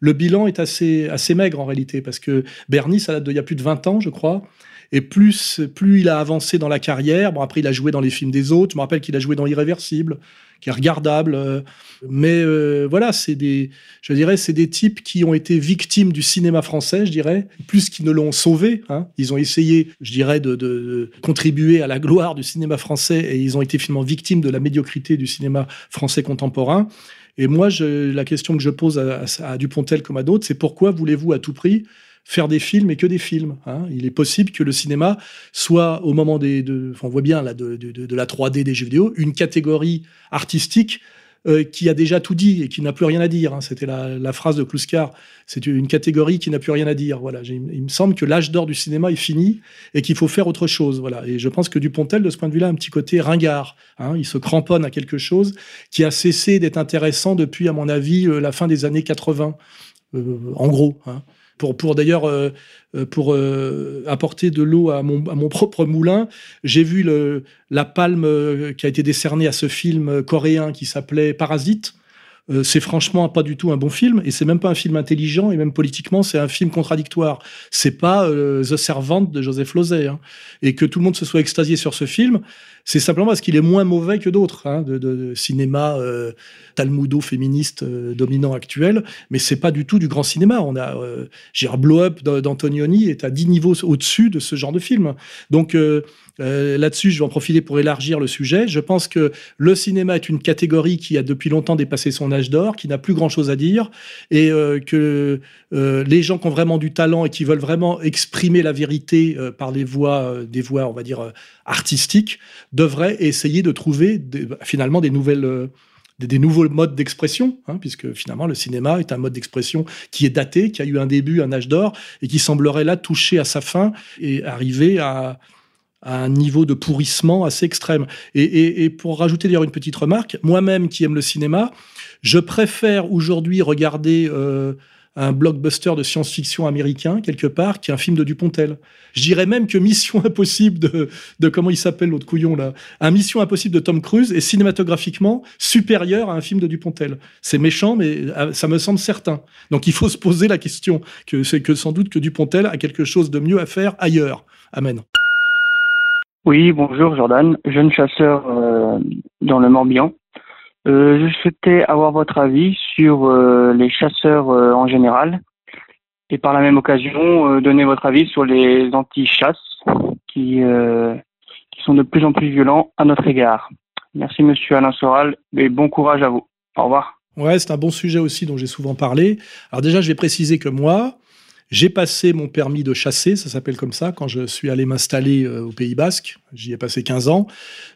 le bilan est assez, assez maigre en réalité, parce que Bernie, ça date d'il y a plus de 20 ans, je crois. Et plus, plus il a avancé dans la carrière, bon après il a joué dans les films des autres, je me rappelle qu'il a joué dans Irréversible, qui est regardable. Euh, mais euh, voilà, c'est des, je dirais, c'est des types qui ont été victimes du cinéma français, je dirais, plus qu'ils ne l'ont sauvé. Hein. Ils ont essayé, je dirais, de, contribuer à la gloire du cinéma français et ils ont été finalement victimes de la médiocrité du cinéma français contemporain. Et moi, la question que je pose à Dupontel comme à d'autres, c'est pourquoi voulez-vous à tout prix faire des films et que des films. Hein. Il est possible que le cinéma soit, au moment des, de, on voit bien là, de, la 3D des jeux vidéo, une catégorie artistique euh, qui a déjà tout dit et qui n'a plus rien à dire. Hein. C'était la, phrase de Kluskar. C'est une catégorie qui n'a plus rien à dire. Voilà. Il me semble que l'âge d'or du cinéma est fini et qu'il faut faire autre chose. Voilà. Et je pense que Dupontel, de ce point de vue-là, a un petit côté ringard. Hein. Il se cramponne à quelque chose qui a cessé d'être intéressant depuis, à mon avis, euh, la fin des années 80. Euh, en gros. Pour, pour d'ailleurs euh, euh, pour euh, apporter de l'eau à mon, à mon, *laughs* propre moulin. J'ai vu le, la palme qui a été décernée à ce film coréen qui s'appelait Parasite. c'est franchement pas du tout un bon film et c'est même pas un film intelligent et même politiquement c'est un film contradictoire. C'est pas The Servant de Joseph Losey hein. et que tout le monde se soit extasié sur ce film, c'est simplement parce qu'il est moins mauvais que d'autres hein, de, cinéma euh, talmudo-féministe euh, dominant actuel, mais c'est pas du tout du grand cinéma. On a euh, Blow Up d'Antonioni est à 10 niveaux au-dessus de ce genre de film. Donc euh, là-dessus, je vais en profiter pour élargir le sujet. Je pense que le cinéma est une catégorie qui a depuis longtemps dépassé son âge d'or, qui n'a plus grand-chose à dire, et que les gens qui ont vraiment du talent et qui veulent vraiment exprimer la vérité par les voix, des voix, on va dire, artistiques, devrait essayer de trouver finalement des nouvelles euh, des, nouveaux modes d'expression, hein, puisque finalement le cinéma est un mode d'expression qui est daté, qui a eu un début, un âge d'or, et qui semblerait là toucher à sa fin et arriver à, un niveau de pourrissement assez extrême. Et, pour rajouter d'ailleurs une petite remarque, moi-même qui aime le cinéma, je préfère aujourd'hui regarder euh, un blockbuster de science-fiction américain, quelque part, qui est un film de Dupontel. Je dirais même que Mission Impossible de, comment il s'appelle l'autre couillon là, un Mission Impossible de Tom Cruise est cinématographiquement supérieur à un film de Dupontel. C'est méchant, mais euh, ça me semble certain. Donc il faut se poser la question que c'est que sans doute que Dupontel a quelque chose de mieux à faire ailleurs. Amen. Oui, bonjour Jordan, jeune chasseur euh, dans le Morbihan. Euh, je souhaitais avoir votre avis sur euh, les chasseurs euh, en général et par la même occasion donner votre avis sur les anti-chasses qui, sont de plus en plus violents à notre égard. Merci Monsieur Alain Soral et bon courage à vous. Au revoir. C'est un bon sujet aussi dont j'ai souvent parlé. Alors déjà, je vais préciser que moi, j'ai passé mon permis de chasser, ça s'appelle comme ça, quand je suis allé m'installer au Pays Basque. J'y ai passé 15 ans.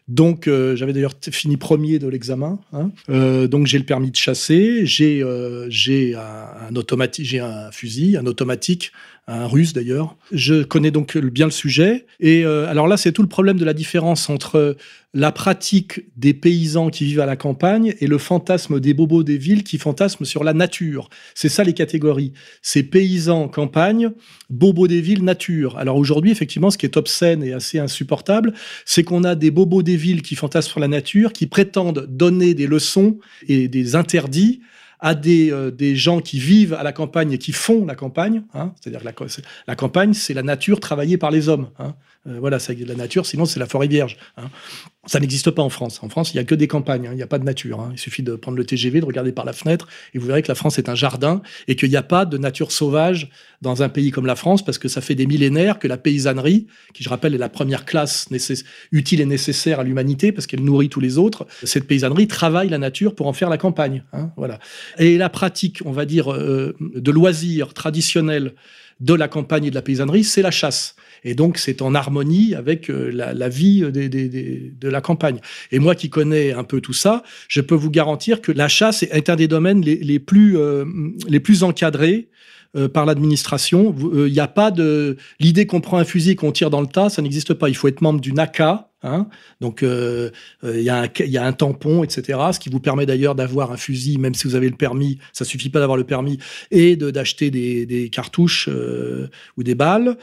Donc, euh, j'avais d'ailleurs fini premier de l'examen. Hein. Euh, donc, j'ai le permis de chasser. J'ai j'ai un, un j'ai un fusil, un automatique un russe d'ailleurs. Je connais donc bien le sujet. Et euh, alors là, c'est tout le problème de la différence entre la pratique des paysans qui vivent à la campagne et le fantasme des bobos des villes qui fantasment sur la nature. C'est ça les catégories. C'est paysans campagne, bobos des villes nature. Alors aujourd'hui, effectivement, ce qui est obscène et assez insupportable, c'est qu'on a des bobos des villes qui fantasment sur la nature, qui prétendent donner des leçons et des interdits à des, euh, des gens qui vivent à la campagne et qui font la campagne. Hein, C'est-à-dire la, la campagne, c'est la nature travaillée par les hommes. Hein. Euh, voilà, c'est la nature, sinon c'est la forêt vierge. Hein. Ça n'existe pas en France. En France, il n'y a que des campagnes, hein. il n'y a pas de nature. Hein. Il suffit de prendre le TGV, de regarder par la fenêtre, et vous verrez que la France est un jardin, et qu'il n'y a pas de nature sauvage dans un pays comme la France, parce que ça fait des millénaires que la paysannerie, qui je rappelle est la première classe utile et nécessaire à l'humanité, parce qu'elle nourrit tous les autres, cette paysannerie travaille la nature pour en faire la campagne. voilà. Et la pratique, on va dire, euh, de loisirs traditionnels de la campagne et de la paysannerie, c'est la chasse. Et donc, c'est en harmonie avec euh, la, vie de la campagne. Et moi qui connais un peu tout ça, je peux vous garantir que la chasse est un des domaines les, plus, euh, plus encadrés euh, par l'administration. Il n'y a pas de l'idée qu'on prend un fusil et qu'on tire dans le tas, ça n'existe pas. Il faut être membre du NACA, Hein Donc, euh, euh, il y, a un tampon, etc. Ce qui vous permet d'ailleurs d'avoir un fusil, même si vous avez le permis. Ça suffit pas d'avoir le permis et d'acheter des, cartouches euh, ou des balles.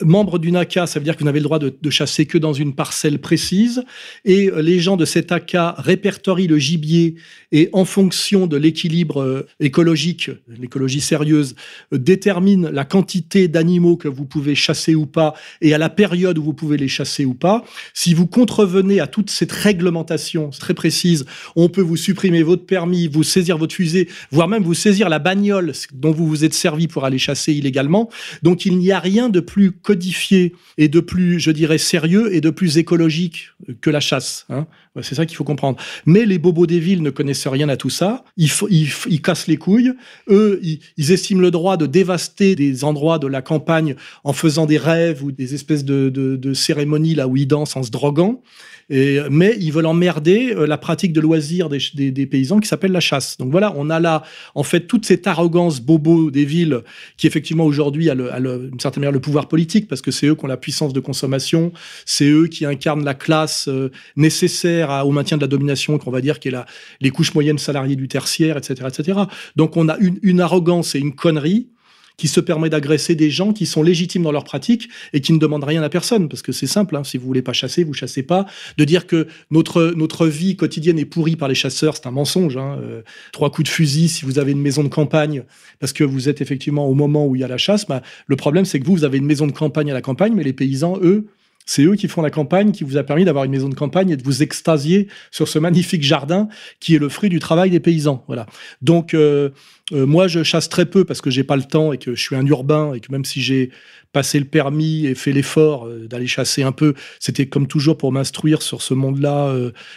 Membre d'une AK, ça veut dire que vous n'avez le droit de, chasser que dans une parcelle précise. Et les gens de cet AK répertorient le gibier et, en fonction de l'équilibre écologique, l'écologie sérieuse, déterminent la quantité d'animaux que vous pouvez chasser ou pas et à la période où vous pouvez les chasser ou pas vous contrevenez à toute cette réglementation très précise, on peut vous supprimer votre permis, vous saisir votre fusée, voire même vous saisir la bagnole dont vous vous êtes servi pour aller chasser illégalement. Donc il n'y a rien de plus codifié et de plus, je dirais, sérieux et de plus écologique que la chasse. Hein. C'est ça qu'il faut comprendre. Mais les bobos des villes ne connaissent rien à tout ça. Ils, ils, cassent les couilles. Eux, ils, estiment le droit de dévaster des endroits de la campagne en faisant des rêves ou des espèces de, de cérémonies là où ils dansent en se droguant mais ils veulent emmerder euh, la pratique de loisirs des, paysans qui s'appelle la chasse. Donc voilà, on a là, en fait, toute cette arrogance bobo des villes qui, effectivement, aujourd'hui, a, une certaine manière le pouvoir politique parce que c'est eux qui ont la puissance de consommation, c'est eux qui incarnent la classe euh, nécessaire au maintien de la domination, qu'on va dire, qui est la, les couches moyennes salariées du tertiaire, etc., etc. Donc on a une arrogance et une connerie qui se permet d'agresser des gens qui sont légitimes dans leur pratique et qui ne demandent rien à personne. Parce que c'est simple, hein, si vous voulez pas chasser, vous chassez pas. De dire que notre, notre vie quotidienne est pourrie par les chasseurs, c'est un mensonge. Hein. Euh, trois coups de fusil si vous avez une maison de campagne, parce que vous êtes effectivement au moment où il y a la chasse. Bah, le problème, c'est que vous, vous avez une maison de campagne à la campagne, mais les paysans, eux, c'est eux qui font la campagne, qui vous a permis d'avoir une maison de campagne et de vous extasier sur ce magnifique jardin qui est le fruit du travail des paysans. Voilà. Donc euh, euh, moi, je chasse très peu parce que j'ai pas le temps et que je suis un urbain et que même si j'ai passé le permis et fait l'effort euh, d'aller chasser un peu, c'était comme toujours pour m'instruire sur ce monde-là,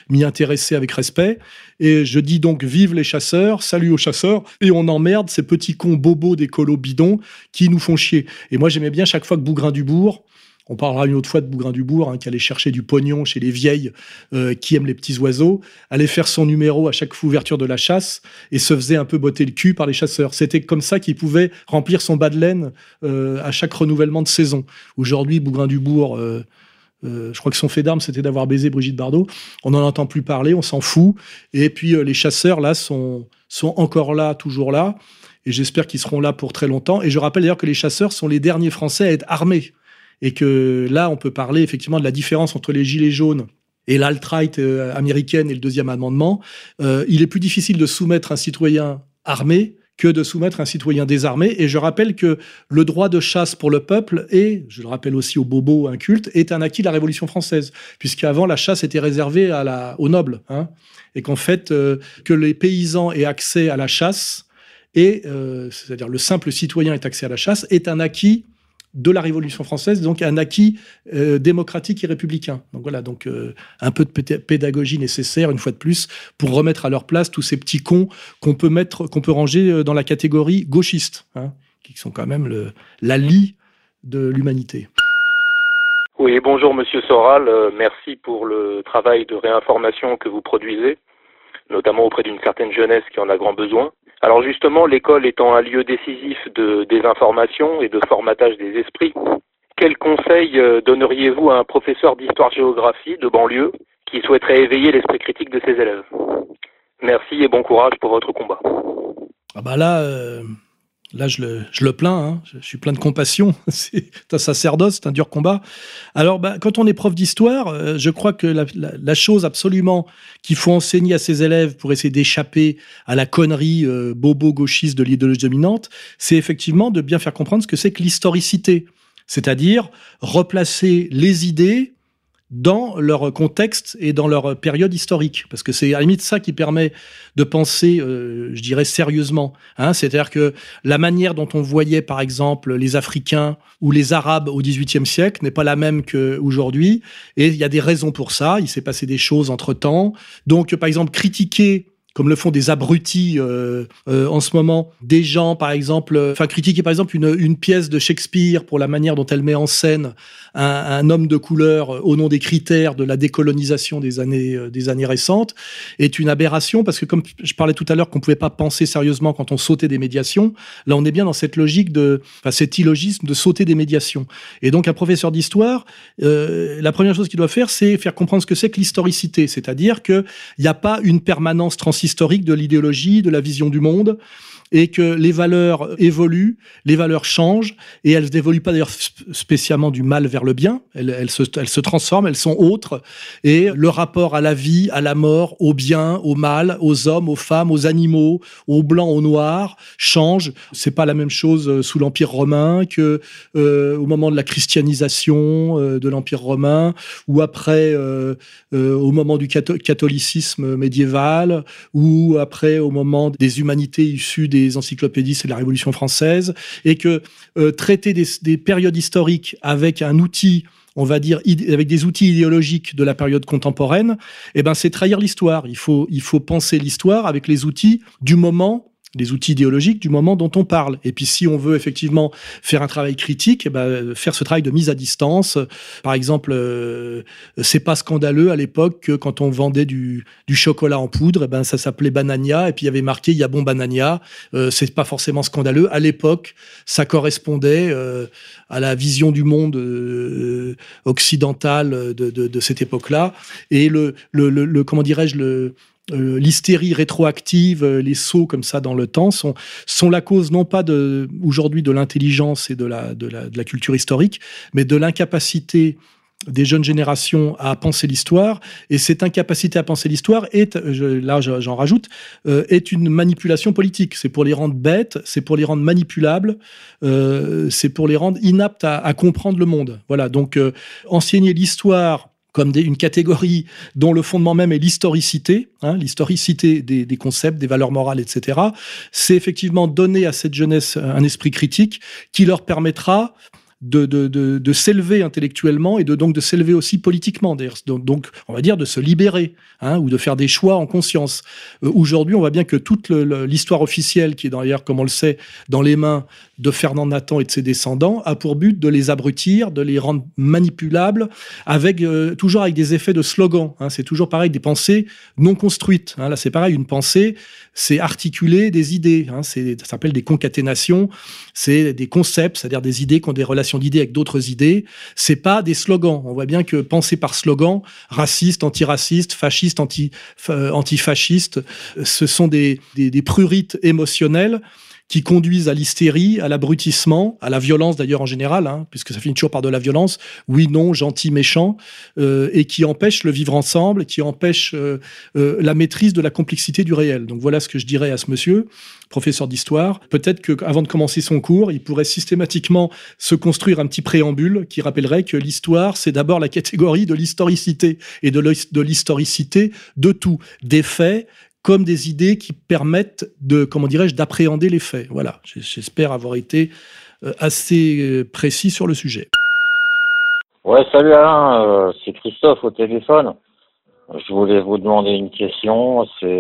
m'y intéresser avec respect. Et je dis donc vive les chasseurs, salut aux chasseurs, et on emmerde ces petits cons bobos d'écolo bidons qui nous font chier. Et moi, j'aimais bien chaque fois que Bougrain du Bourg on parlera une autre fois de Bougrain du Bourg, hein, qui allait chercher du pognon chez les vieilles euh, qui aiment les petits oiseaux, allait faire son numéro à chaque ouverture de la chasse et se faisait un peu botter le cul par les chasseurs. C'était comme ça qu'il pouvait remplir son bas de laine euh, à chaque renouvellement de saison. Aujourd'hui, Bougrain du Bourg, euh, je crois que son fait d'armes, c'était d'avoir baisé Brigitte Bardot. On n'en entend plus parler, on s'en fout. Et puis les chasseurs, là, sont, sont encore là, toujours là. Et j'espère qu'ils seront là pour très longtemps. Et je rappelle d'ailleurs que les chasseurs sont les derniers Français à être armés et que là, on peut parler effectivement de la différence entre les gilets jaunes et l'alt-right euh, américaine et le deuxième amendement. Euh, il est plus difficile de soumettre un citoyen armé que de soumettre un citoyen désarmé. Et je rappelle que le droit de chasse pour le peuple et, je le rappelle aussi aux bobos incultes, est un acquis de la Révolution française, puisqu'avant la chasse était réservée à la, aux nobles, hein, et qu'en fait euh, que les paysans aient accès à la chasse et c'est-à-dire le simple citoyen ait accès à la chasse est un acquis de la Révolution française, donc un acquis euh, démocratique et républicain. Donc voilà, donc euh, un peu de pédagogie nécessaire une fois de plus pour remettre à leur place tous ces petits cons qu'on peut mettre, qu'on peut ranger euh, dans la catégorie gauchiste, hein, qui sont quand même le, la lie de l'humanité. Oui, bonjour Monsieur Soral, merci pour le travail de réinformation que vous produisez, notamment auprès d'une certaine jeunesse qui en a grand besoin. Alors justement, l'école étant un lieu décisif de désinformation et de formatage des esprits, quel conseil euh, donneriez-vous à un professeur d'histoire-géographie de banlieue qui souhaiterait éveiller l'esprit critique de ses élèves? Merci et bon courage pour votre combat. Ah bah là, euh, Là, je le, je le plains, hein. je suis plein de compassion. *laughs* C'est un sacerdoce, c'est un dur combat. Alors, bah, quand on est prof d'histoire, euh, je crois que la, la, chose absolument qu'il faut enseigner à ses élèves pour essayer d'échapper à la connerie euh, bobo-gauchiste de l'idéologie dominante, c'est effectivement de bien faire comprendre ce que c'est que l'historicité. C'est-à-dire replacer les idées dans leur contexte et dans leur période historique. Parce que c'est à la limite ça qui permet de penser, euh, je dirais, sérieusement. Hein. C'est-à-dire que la manière dont on voyait, par exemple, les Africains ou les Arabes au XVIIIe siècle n'est pas la même qu'aujourd'hui. Et il y a des raisons pour ça. Il s'est passé des choses entre-temps. Donc, par exemple, critiquer comme le font des abrutis euh, euh, en ce moment, des gens, par exemple, enfin critiquer par exemple une, pièce de Shakespeare pour la manière dont elle met en scène un, homme de couleur euh, au nom des critères de la décolonisation des années, euh, des années récentes est une aberration parce que comme je parlais tout à l'heure qu'on pouvait pas penser sérieusement quand on sautait des médiations, là on est bien dans cette logique de, enfin cet illogisme de sauter des médiations. Et donc un professeur d'histoire, euh, la première chose qu'il doit faire, c'est faire comprendre ce que c'est que l'historicité, c'est-à-dire qu'il n'y a pas une permanence transitoire historique de l'idéologie, de la vision du monde, et que les valeurs évoluent, les valeurs changent, et elles n'évoluent pas d'ailleurs spécialement du mal vers le bien, elles, se, transforment, elles sont autres, et le rapport à la vie, à la mort, au bien, au mal, aux hommes, aux femmes, aux animaux, aux blancs, aux noirs, change. C'est pas la même chose euh, sous l'Empire romain que euh, au moment de la christianisation euh, de l'Empire romain, ou après au moment du catholicisme médiéval, ou après au moment des humanités issues des des encyclopédies, c'est la Révolution française, et que euh, traiter des, périodes historiques avec un outil on va dire, avec des outils idéologiques de la période contemporaine, eh ben, c'est trahir l'histoire. Il faut, il faut penser l'histoire avec les outils du moment les outils idéologiques du moment dont on parle. Et puis si on veut effectivement faire un travail critique, eh ben, faire ce travail de mise à distance. Par exemple, euh, c'est pas scandaleux à l'époque que quand on vendait du, du chocolat en poudre, eh ben, ça s'appelait Banania et puis il y avait marqué il y a bon Banania. Euh, c'est pas forcément scandaleux. À l'époque, ça correspondait euh, à la vision du monde euh, occidental de, de, de cette époque-là. Et le, le, le comment dirais-je le euh, l'hystérie rétroactive, euh, les sauts comme ça dans le temps sont, sont la cause non pas aujourd'hui de l'intelligence et de la, de, la, de la culture historique, mais de l'incapacité des jeunes générations à penser l'histoire. Et cette incapacité à penser l'histoire est, là j'en rajoute, euh, est une manipulation politique. C'est pour les rendre bêtes, c'est pour les rendre manipulables, euh, c'est pour les rendre inaptes à, à, comprendre le monde. Voilà, donc euh, enseigner l'histoire comme une catégorie dont le fondement même est l'historicité, hein, l'historicité des, concepts, des valeurs morales, etc., c'est effectivement donner à cette jeunesse un esprit critique qui leur permettra de, de, de, s'élever intellectuellement et de donc de s'élever aussi politiquement. Donc, on va dire de se libérer hein, ou de faire des choix en conscience. Euh, aujourd'hui, on voit bien que toute l'histoire officielle, qui est d'ailleurs, comme on le sait, dans les mains de Fernand Nathan et de ses descendants, a pour but de les abrutir, de les rendre manipulables, avec euh, toujours avec des effets de slogan. Hein. c'est toujours pareil, des pensées non construites. Hein. Là, c'est pareil, une pensée, c'est articuler des idées. Hein. ça s'appelle des concaténations. C'est des concepts, c'est-à-dire des idées qui ont des relations d'idées avec d'autres idées. C'est pas des slogans. On voit bien que penser par slogan, raciste, antiraciste, fasciste, anti, euh, antifasciste, ce sont des, des, des prurites émotionnelles qui conduisent à l'hystérie, à l'abrutissement, à la violence d'ailleurs en général, hein, puisque ça finit toujours par de la violence, oui, non, gentil, méchant, euh, et qui empêchent le vivre ensemble, qui empêchent euh, euh, la maîtrise de la complexité du réel. Donc voilà ce que je dirais à ce monsieur, professeur d'histoire. Peut-être qu'avant de commencer son cours, il pourrait systématiquement se construire un petit préambule qui rappellerait que l'histoire, c'est d'abord la catégorie de l'historicité et de l'historicité de tout, des faits, comme des idées qui permettent de, comment dirais-je, d'appréhender les faits. Voilà, j'espère avoir été euh, assez euh, précis sur le sujet. Ouais, salut Alain, euh, c'est Christophe au téléphone. Je voulais vous demander une question. C'est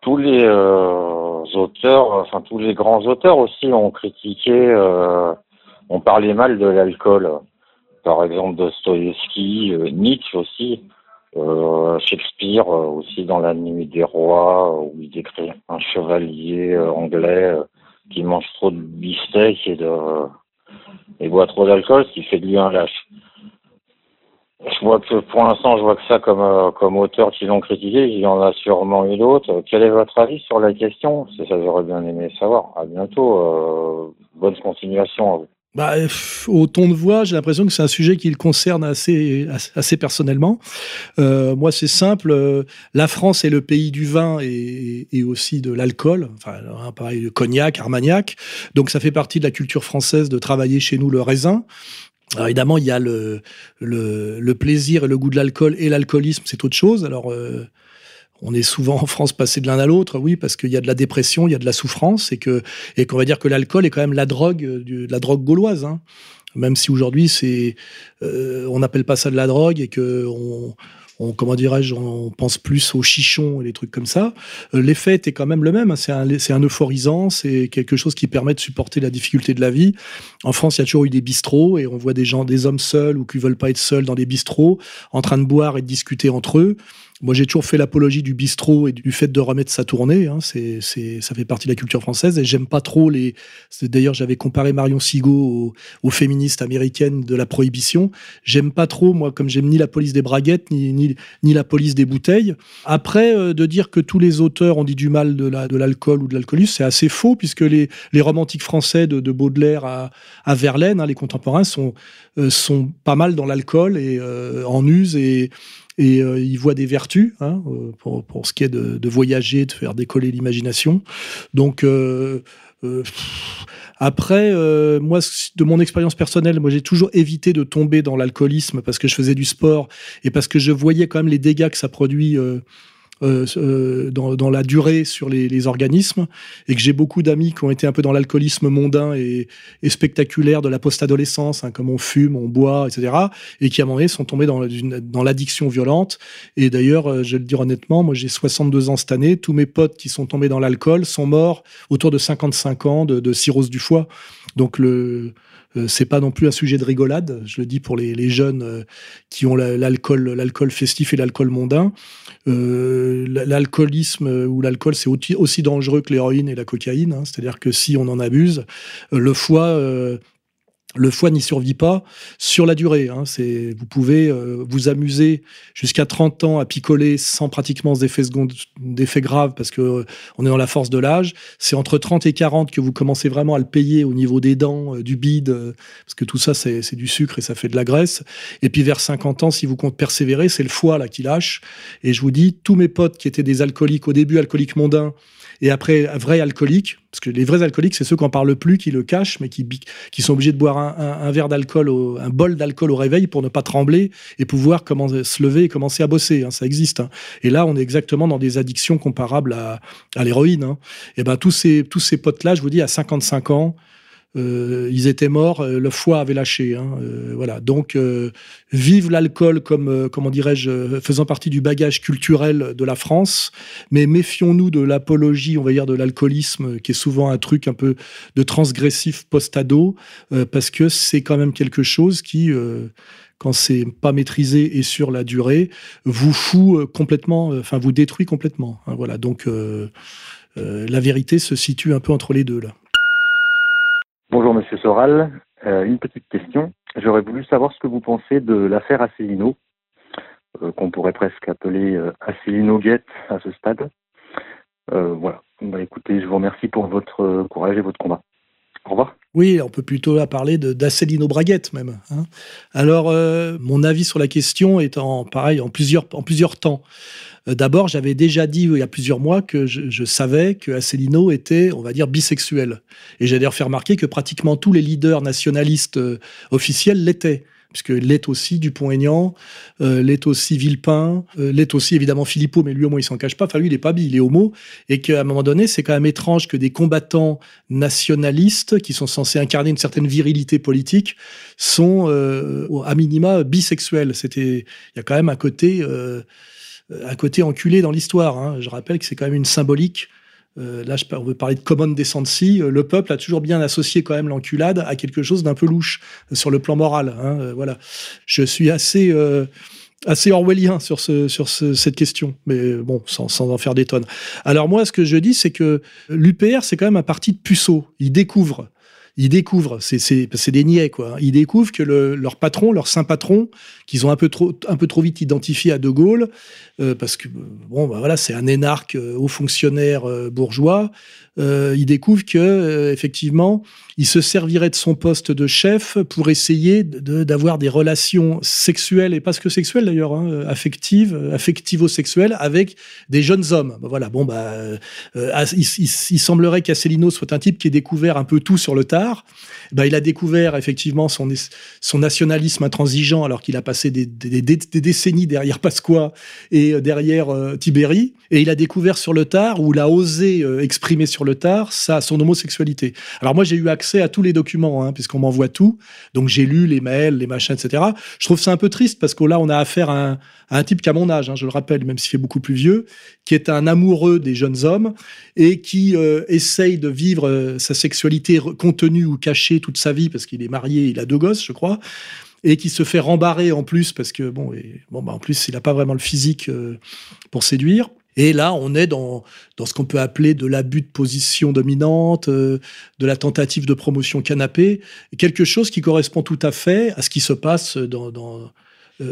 tous les auteurs, enfin tous les grands auteurs aussi ont critiqué, ont parlé mal de l'alcool. Par exemple, Dostoïevski, Nietzsche aussi. Euh, Shakespeare euh, aussi dans La Nuit des Rois, où il décrit un chevalier euh, anglais qui mange trop de beefsteak et de et boit trop d'alcool, ce qui fait de lui un lâche. Je vois que pour l'instant, je vois que ça comme comme auteur qui l'ont critiqué. Il y en a sûrement eu d'autres. Quel est votre avis sur la question? C'est ça, j'aurais bien aimé savoir. À bientôt. bonne continuation à vous. Bah, au ton de voix, j'ai l'impression que c'est un sujet qui le concerne assez, assez personnellement. Euh, moi, c'est simple. Euh, la France est le pays du vin et, et aussi de l'alcool. Enfin, pareil, le cognac, armagnac. Donc, ça fait partie de la culture française de travailler chez nous le raisin. Alors évidemment, il y a le, le, le plaisir et le goût de l'alcool et l'alcoolisme, c'est autre chose. Alors, euh, on est souvent en France passé de l'un à l'autre, oui, parce qu'il y a de la dépression, il y a de la souffrance, et qu'on va dire que l'alcool est quand même la drogue, de la drogue gauloise. Hein. Même si aujourd'hui c'est, euh, on n'appelle pas ça de la drogue et que on, on comment dirais-je, on pense plus aux chichons et les trucs comme ça. Euh, l'effet est quand même le même. Hein. C'est un, euphorisant, c'est quelque chose qui permet de supporter la difficulté de la vie. En France, il y a toujours eu des bistrots et on voit des gens, des hommes seuls ou qui veulent pas être seuls dans des bistrots, en train de boire et de discuter entre eux. Moi, j'ai toujours fait l'apologie du bistrot et du fait de remettre sa tournée. Hein. C'est, ça fait partie de la culture française et j'aime pas trop les. D'ailleurs, j'avais comparé Marion Sigaud aux, féministes américaines de la prohibition. J'aime pas trop, moi, comme j'aime ni la police des braguettes, ni, ni, ni, la police des bouteilles. Après, euh, de dire que tous les auteurs ont dit du mal de l'alcool ou de l'alcoolisme, c'est assez faux, puisque les, romantiques français de, de Baudelaire à, Verlaine, hein, les contemporains, sont, euh, sont pas mal dans l'alcool et en use et et euh, ils voient des vertus hein, pour, ce qui est de, voyager, de faire décoller l'imagination. Donc euh, euh, après, euh, moi, de mon expérience personnelle, moi, j'ai toujours évité de tomber dans l'alcoolisme parce que je faisais du sport et parce que je voyais quand même les dégâts que ça produit euh, euh, euh, dans, la durée sur les, organismes et que j'ai beaucoup d'amis qui ont été un peu dans l'alcoolisme mondain et, spectaculaire de la post-adolescence, hein, comme on fume, on boit, etc. et qui à un moment donné sont tombés dans, dans l'addiction violente. Et d'ailleurs, euh, je vais le dire honnêtement, moi j'ai 62 ans cette année, tous mes potes qui sont tombés dans l'alcool sont morts autour de 55 ans de, de cirrhose du foie. Donc le euh, c'est pas non plus un sujet de rigolade. Je le dis pour les, jeunes euh, qui ont l'alcool, l'alcool festif et l'alcool mondain. Euh, l'alcoolisme ou l'alcool, c'est aussi, aussi, dangereux que l'héroïne et la cocaïne. Hein. C'est-à-dire que si on en abuse, le foie le foie n'y survit pas sur la durée. Hein. C'est, vous pouvez euh, vous amuser jusqu'à 30 ans à picoler sans pratiquement d'effets d'effets graves parce que euh, on est dans la force de l'âge. C'est entre 30 et 40 que vous commencez vraiment à le payer au niveau des dents, euh, du bide, parce que tout ça c'est, c'est du sucre et ça fait de la graisse. Et puis vers 50 ans, si vous comptez persévérer, c'est le foie là qui lâche. Et je vous dis, tous mes potes qui étaient des alcooliques au début, alcooliques mondains, et après, vrai alcoolique, parce que les vrais alcooliques, c'est ceux qui n'en parlent plus, qui le cachent, mais qui, sont obligés de boire un, verre d'alcool, un bol d'alcool au réveil pour ne pas trembler et pouvoir commencer, se lever et commencer à bosser. Hein, ça existe. Hein. Et là, on est exactement dans des addictions comparables à, à l'héroïne. Hein. Et ben tous ces, tous ces potes-là, je vous dis, à 55 ans, euh, ils étaient morts, euh, le foie avait lâché. Hein, euh, voilà. Donc, euh, vive l'alcool comme, euh, comment dirais-je, faisant partie du bagage culturel de la France, mais méfions-nous de l'apologie, on va dire, de l'alcoolisme, qui est souvent un truc un peu de transgressif post-ado, parce que c'est quand même quelque chose qui quand c'est pas maîtrisé et sur la durée, vous fout complètement, enfin vous détruit complètement. Hein, voilà, donc euh, euh, la vérité se situe un peu entre les deux là. Bonjour Monsieur Soral, euh, une petite question. J'aurais voulu savoir ce que vous pensez de l'affaire Asselineau, euh, qu'on pourrait presque appeler euh, Asselineau Gate à ce stade. Euh, voilà. Bah, écoutez, je vous remercie pour votre euh, courage et votre combat. Oui, on peut plutôt parler d'Asselino Braguette même. Hein. Alors, euh, mon avis sur la question est en pareil en plusieurs en plusieurs temps. Euh, D'abord, j'avais déjà dit il y a plusieurs mois que je, je savais que Asselineau était, on va dire, bisexuel. Et j'ai d'ailleurs fait remarquer que pratiquement tous les leaders nationalistes euh, officiels l'étaient puisque l'est aussi Dupont-Aignan, euh, l'est aussi Villepin, euh, l'est aussi évidemment Philippot, mais lui au moins il s'en cache pas. Enfin lui il est pas bi, il est homo, et qu'à un moment donné c'est quand même étrange que des combattants nationalistes qui sont censés incarner une certaine virilité politique sont euh, à minima bisexuels. C'était, il y a quand même un côté, euh, un côté enculé dans l'histoire. Hein. Je rappelle que c'est quand même une symbolique euh, là, je, on veut parler de common decency. Euh, le peuple a toujours bien associé quand même l'enculade à quelque chose d'un peu louche euh, sur le plan moral. Hein, euh, voilà. Je suis assez euh, assez orwellien sur ce sur ce, cette question, mais bon, sans, sans en faire des tonnes. Alors moi, ce que je dis, c'est que l'UPR, c'est quand même un parti de puceaux. Il découvre ils découvrent, c'est des niais quoi. Ils découvrent que le, leur patron, leur saint patron, qu'ils ont un peu trop vite identifié à De Gaulle, euh, parce que bon bah voilà c'est un énarque euh, haut fonctionnaire euh, bourgeois. Euh, il découvre que effectivement il se servirait de son poste de chef pour essayer d'avoir de, des relations sexuelles et pas que sexuelles d'ailleurs, hein, affectives, affectivo-sexuelles avec des jeunes hommes. Bah, voilà, bon bah il, semblerait qu'Asselineau soit un type qui ait découvert un peu tout sur le Bah, il a découvert effectivement son, nationalisme intransigeant alors qu'il a passé des, décennies derrière Pasqua et derrière euh, Tibéri. Et il a découvert sur le tard, ou il a osé euh, exprimer sur le tard, sa, son homosexualité. Alors moi, j'ai eu accès à tous les documents, hein, puisqu'on m'envoie tout. Donc j'ai lu les mails, les machins, etc. Je trouve ça un peu triste parce que là, on a affaire à un, type qui a mon âge, hein, je le rappelle, même s'il fait beaucoup plus vieux, qui est un amoureux des jeunes hommes et qui euh, essaye de vivre euh, sa sexualité contenue ou cachée toute sa vie parce qu'il est marié, il a deux gosses, je crois et qui se fait rembarrer en plus parce que bon, et, bon bah en plus il n'a pas vraiment le physique euh, pour séduire. Et là, on est dans, dans ce qu'on peut appeler de l'abus de position dominante, euh, de la tentative de promotion canapé, quelque chose qui correspond tout à fait à ce qui se passe dans,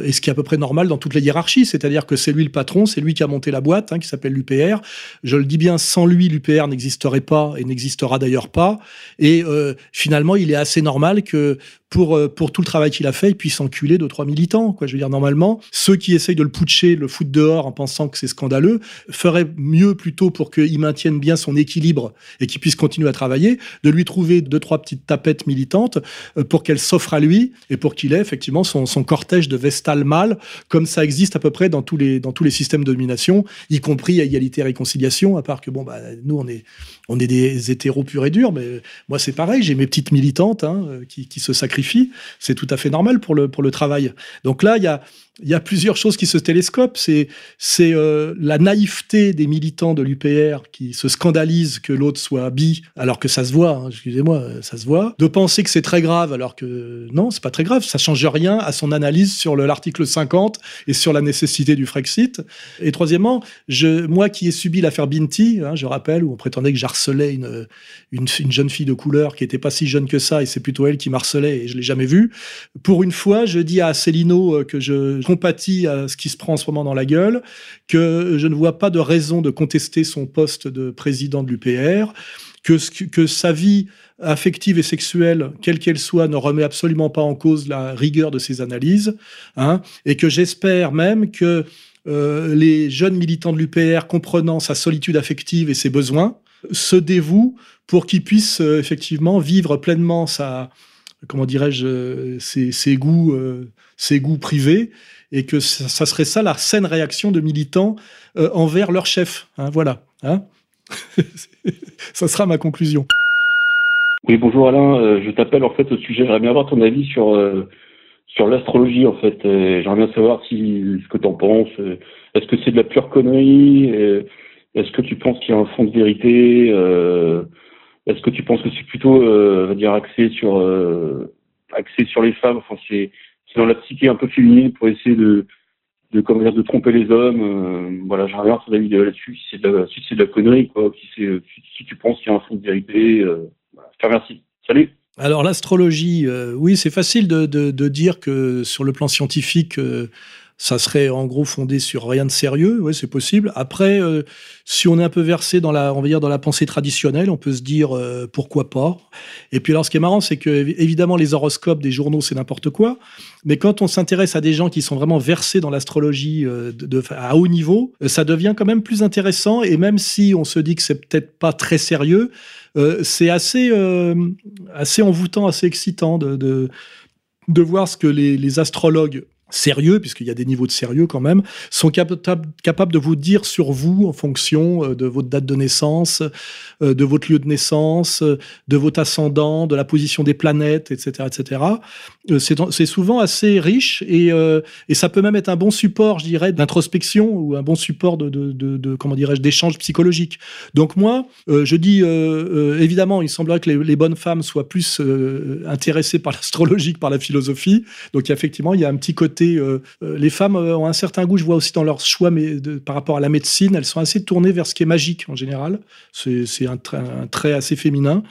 et ce qui est à peu près normal dans toutes les hiérarchies, c'est-à-dire que c'est lui le patron, c'est lui qui a monté la boîte, hein, qui s'appelle l'UPR. Je le dis bien, sans lui, l'UPR n'existerait pas et n'existera d'ailleurs pas. Et euh, finalement, il est assez normal que pour, euh, pour tout le travail qu'il a fait, il puisse enculer deux, trois militants. Quoi. Je veux dire, normalement, ceux qui essayent de le putcher, le foutre dehors en pensant que c'est scandaleux, feraient mieux plutôt pour qu'il maintienne bien son équilibre et qu'il puisse continuer à travailler, de lui trouver deux, trois petites tapettes militantes euh, pour qu'elles s'offrent à lui et pour qu'il ait effectivement son, son cortège de Vestal mâle, comme ça existe à peu près dans tous les, dans tous les systèmes de domination, y compris à égalité et réconciliation, à part que, bon, bah, nous, on est, on est des hétéros purs et durs, mais moi, c'est pareil, j'ai mes petites militantes hein, qui, qui se sacrifient c'est tout à fait normal pour le, pour le travail. Donc là, il y a, il y a plusieurs choses qui se télescopent. C'est euh, la naïveté des militants de l'UPR qui se scandalisent que l'autre soit bi, alors que ça se voit. Hein, excusez-moi, ça se voit. De penser que c'est très grave, alors que non, c'est pas très grave. Ça change rien à son analyse sur l'article 50 et sur la nécessité du Frexit. Et troisièmement, je, moi qui ai subi l'affaire Binti, hein, je rappelle, où on prétendait que j'harcelais une, une, une jeune fille de couleur qui était pas si jeune que ça, et c'est plutôt elle qui m'harcelait, et je l'ai jamais vue. Pour une fois, je dis à Célino euh, que je compatis à ce qui se prend en ce moment dans la gueule, que je ne vois pas de raison de contester son poste de président de l'UPR, que, sa vie affective et sexuelle, quelle qu'elle soit, ne remet absolument pas en cause la rigueur de ses analyses, hein, et que j'espère même que euh, les jeunes militants de l'UPR, comprenant sa solitude affective et ses besoins, se dévouent pour qu'il puisse euh, effectivement vivre pleinement sa, comment dirais-je, goûts, euh, ses goûts privés et que ça, serait ça la saine réaction de militants euh, envers leur chef. Hein, voilà. Hein *laughs* ça sera ma conclusion. Oui, bonjour Alain. Euh, je t'appelle en fait au sujet. J'aimerais bien avoir ton avis sur euh, sur l'astrologie en fait. J'aimerais bien savoir si ce que tu en penses. Est-ce que c'est de la pure connerie Est-ce que tu penses qu'il y a un fond de vérité Est-ce que tu penses que c'est plutôt, dire, axé sur axé sur les femmes Enfin, c'est dans la psyché un peu féminine pour essayer de, comment dire, de tromper les hommes. Euh, voilà, j'aimerais bien ton avis là-dessus, si c'est de, la, de la connerie, quoi, si, tu penses qu'il y a un fond de vérité. Euh. Je te remercie. Salut alors l'astrologie, euh, oui, c'est facile de, dire que sur le plan scientifique, euh, ça serait en gros fondé sur rien de sérieux, ouais, c'est possible. Après, euh, si on est un peu versé dans la, on va dire dans la pensée traditionnelle, on peut se dire euh, pourquoi pas. Et puis alors, ce qui est marrant, c'est que évidemment les horoscopes des journaux c'est n'importe quoi, mais quand on s'intéresse à des gens qui sont vraiment versés dans l'astrologie euh, à haut niveau, ça devient quand même plus intéressant. Et même si on se dit que c'est peut-être pas très sérieux, c'est assez, assez envoûtant, assez excitant de, de, voir ce que les astrologues sérieux, puisqu'il y a des niveaux de sérieux quand même, sont capables de vous dire sur vous en fonction euh, de votre date de naissance, euh, de votre lieu de naissance, euh, de votre ascendant, de la position des planètes, etc. etc. C'est souvent assez riche et, ça peut même être un bon support, je dirais, d'introspection ou un bon support de, de, comment dirais-je, d'échange psychologique. Donc moi, je dis, évidemment, il semblerait que les, bonnes femmes soient plus intéressées par l'astrologie que par la philosophie. Donc effectivement, il y a un petit côté euh, euh, les femmes euh, ont un certain goût, je vois aussi dans leur choix, par rapport à la médecine, elles sont assez tournées vers ce qui est magique en général. C'est un, trait assez féminin.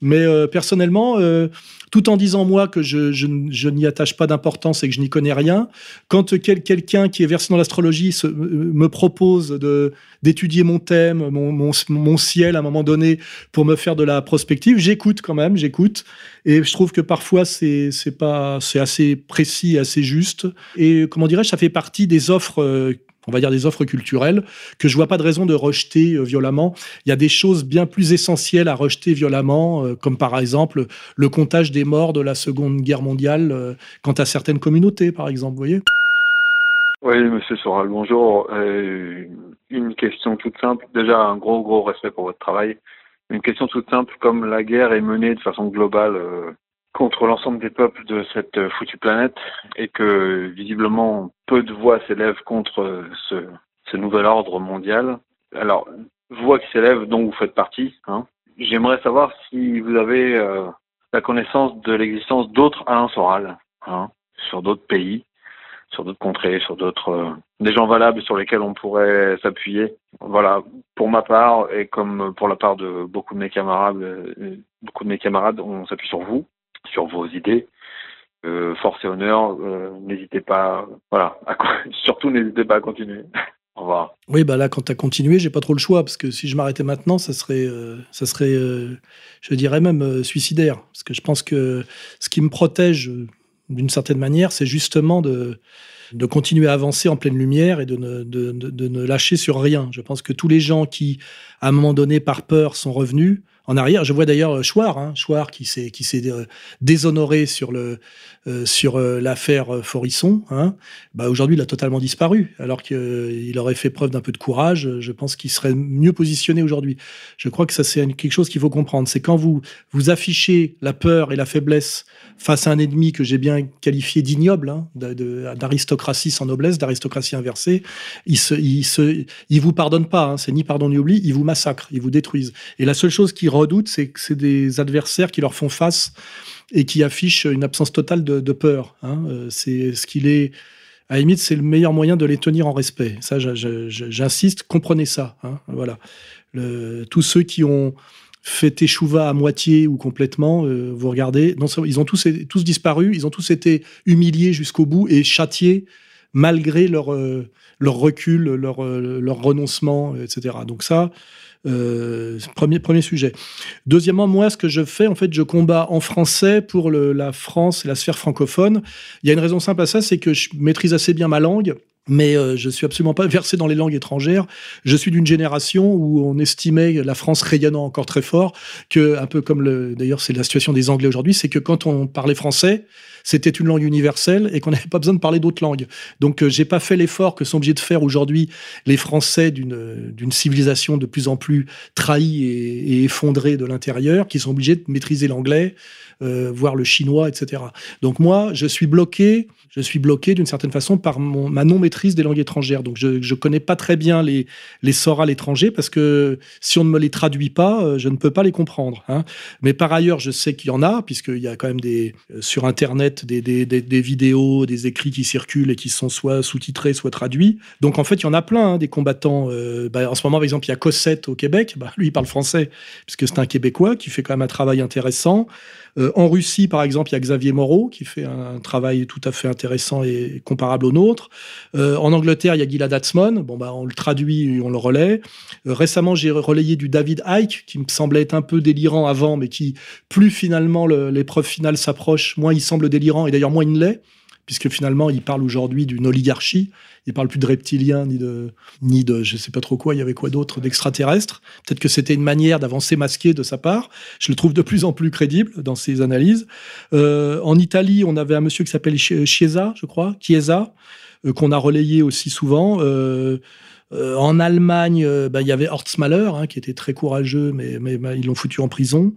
Mais personnellement, tout en disant moi que je, n'y attache pas d'importance et que je n'y connais rien, quand quel, quelqu'un qui est versé dans l'astrologie me propose d'étudier mon thème, mon, mon, ciel à un moment donné pour me faire de la prospective, j'écoute quand même, j'écoute, et je trouve que parfois c'est c'est assez précis, assez juste, et comment dirais-je, ça fait partie des offres euh, on va dire des offres culturelles, que je vois pas de raison de rejeter euh, violemment. Il y a des choses bien plus essentielles à rejeter violemment, euh, comme par exemple le comptage des morts de la Seconde Guerre mondiale quant à certaines communautés, par exemple, vous voyez Oui, monsieur Soral, bonjour. Une question toute simple. Déjà, un gros, gros respect pour votre travail. Une question toute simple, comme la guerre est menée de façon globale contre l'ensemble des peuples de cette euh, foutue planète et que visiblement peu de voix s'élèvent contre ce, ce, nouvel ordre mondial. Alors, voix qui s'élèvent dont vous faites partie. Hein. J'aimerais savoir si vous avez euh, la connaissance de l'existence d'autres Alain Soral hein, sur d'autres pays, sur d'autres contrées, sur d'autres euh, des gens valables sur lesquels on pourrait s'appuyer. Voilà, pour ma part et comme pour la part de beaucoup de mes camarades, euh, beaucoup de mes camarades, on s'appuie sur vous sur vos idées force et honneur. n'hésitez pas, voilà, *laughs* surtout n'hésitez pas à continuer. *laughs* Au revoir. Oui, bah là, quand tu as continué, j'ai pas trop le choix, parce que si je m'arrêtais maintenant, ça serait, ça serait je dirais même suicidaire. Parce que je pense que ce qui me protège, d'une certaine manière, c'est justement de, de continuer à avancer en pleine lumière et de, de, ne, lâcher sur rien. Je pense que tous les gens qui, à un moment donné, par peur, sont revenus en arrière. Je vois d'ailleurs Chouard, hein, Chouard qui s'est qui s'est euh, déshonoré sur le euh, sur euh, l'affaire Forisson. Hein. Bah aujourd'hui, il a totalement disparu, alors qu'il aurait fait preuve d'un peu de courage. Je pense qu'il serait mieux positionné aujourd'hui. Je crois que ça c'est quelque chose qu'il faut comprendre. C'est quand vous vous affichez la peur et la faiblesse face à un ennemi que j'ai bien qualifié d'ignoble, hein, d'aristocratie sans noblesse, d'aristocratie inversée, il se, il se, il vous pardonne pas. Hein, c'est ni pardon ni oubli. Il vous massacre, il vous détruisent. Et la seule chose qui redoutent, c'est que c'est des adversaires qui leur font face et qui affichent une absence totale de, peur. Hein. Euh, c'est ce qu'il est. À la limite, c'est le meilleur moyen de les tenir en respect. Ça, j'insiste, comprenez ça. Hein. voilà. Tous ceux qui ont fait échouva à moitié ou complètement, euh, vous regardez, ils ont tous, tous disparu, ils ont tous été humiliés jusqu'au bout et châtiés malgré leur, euh, recul, leur, leur renoncement, etc. Donc ça, euh, premier, premier sujet. Deuxièmement, moi, ce que je fais, en fait, je combats en français pour la France et la sphère francophone. Il y a une raison simple à ça, c'est que je maîtrise assez bien ma langue mais euh, je suis absolument pas versé dans les langues étrangères. Je suis d'une génération où on estimait la France rayonnant encore très fort, que un peu comme le, d'ailleurs c'est la situation des Anglais aujourd'hui, c'est que quand on parlait français, c'était une langue universelle et qu'on *laughs* n'avait pas besoin de parler d'autres langues. Donc euh, j'ai pas fait l'effort que sont obligés de faire aujourd'hui les Français d'une d'une civilisation de plus en plus trahie et, et effondrée de l'intérieur, qui sont obligés de maîtriser l'anglais, euh, voire le chinois, etc. Donc moi, je suis bloqué je suis bloqué d'une certaine façon par ma non-maîtrise des langues étrangères. Donc, je ne connais pas très bien les, les sorts à l'étranger parce que si on ne me les traduit pas, euh, je ne peux pas les comprendre. Hein. Mais par ailleurs, je sais qu'il y en a, puisqu'il y a quand même des, euh, sur Internet des, des, des, vidéos, des écrits qui circulent et qui sont soit sous-titrés, soit traduits. Donc, en fait, il y en a plein, hein, des combattants. Euh, bah, en ce moment, par exemple, il y a Cossette au Québec. Bah, lui, il parle français, puisque c'est un Québécois qui fait quand même un travail intéressant. En Russie, par exemple, il y a Xavier Moreau qui fait un travail tout à fait intéressant et comparable au nôtre. Euh, en Angleterre, il y a Gilad Atzmon. Bon, bah, on le traduit on le relaie. Euh, récemment, j'ai relayé du David Icke, qui me semblait être un peu délirant avant, mais qui, plus finalement l'épreuve finale s'approche, moins il semble délirant, et d'ailleurs moins il l'est puisque finalement, il parle aujourd'hui d'une oligarchie. Il parle plus de reptiliens ni de, ni de, je sais pas trop quoi. Il y avait quoi d'autre d'extraterrestres. Peut-être que c'était une manière d'avancer masqué de sa part. Je le trouve de plus en plus crédible dans ses analyses. Euh, en Italie, on avait un monsieur qui s'appelle Chiesa, je crois, Chiesa, euh, qu'on a relayé aussi souvent. Euh, en Allemagne, bah, il y avait Hortzmaler, hein, qui était très courageux, mais, mais ils l'ont foutu en prison.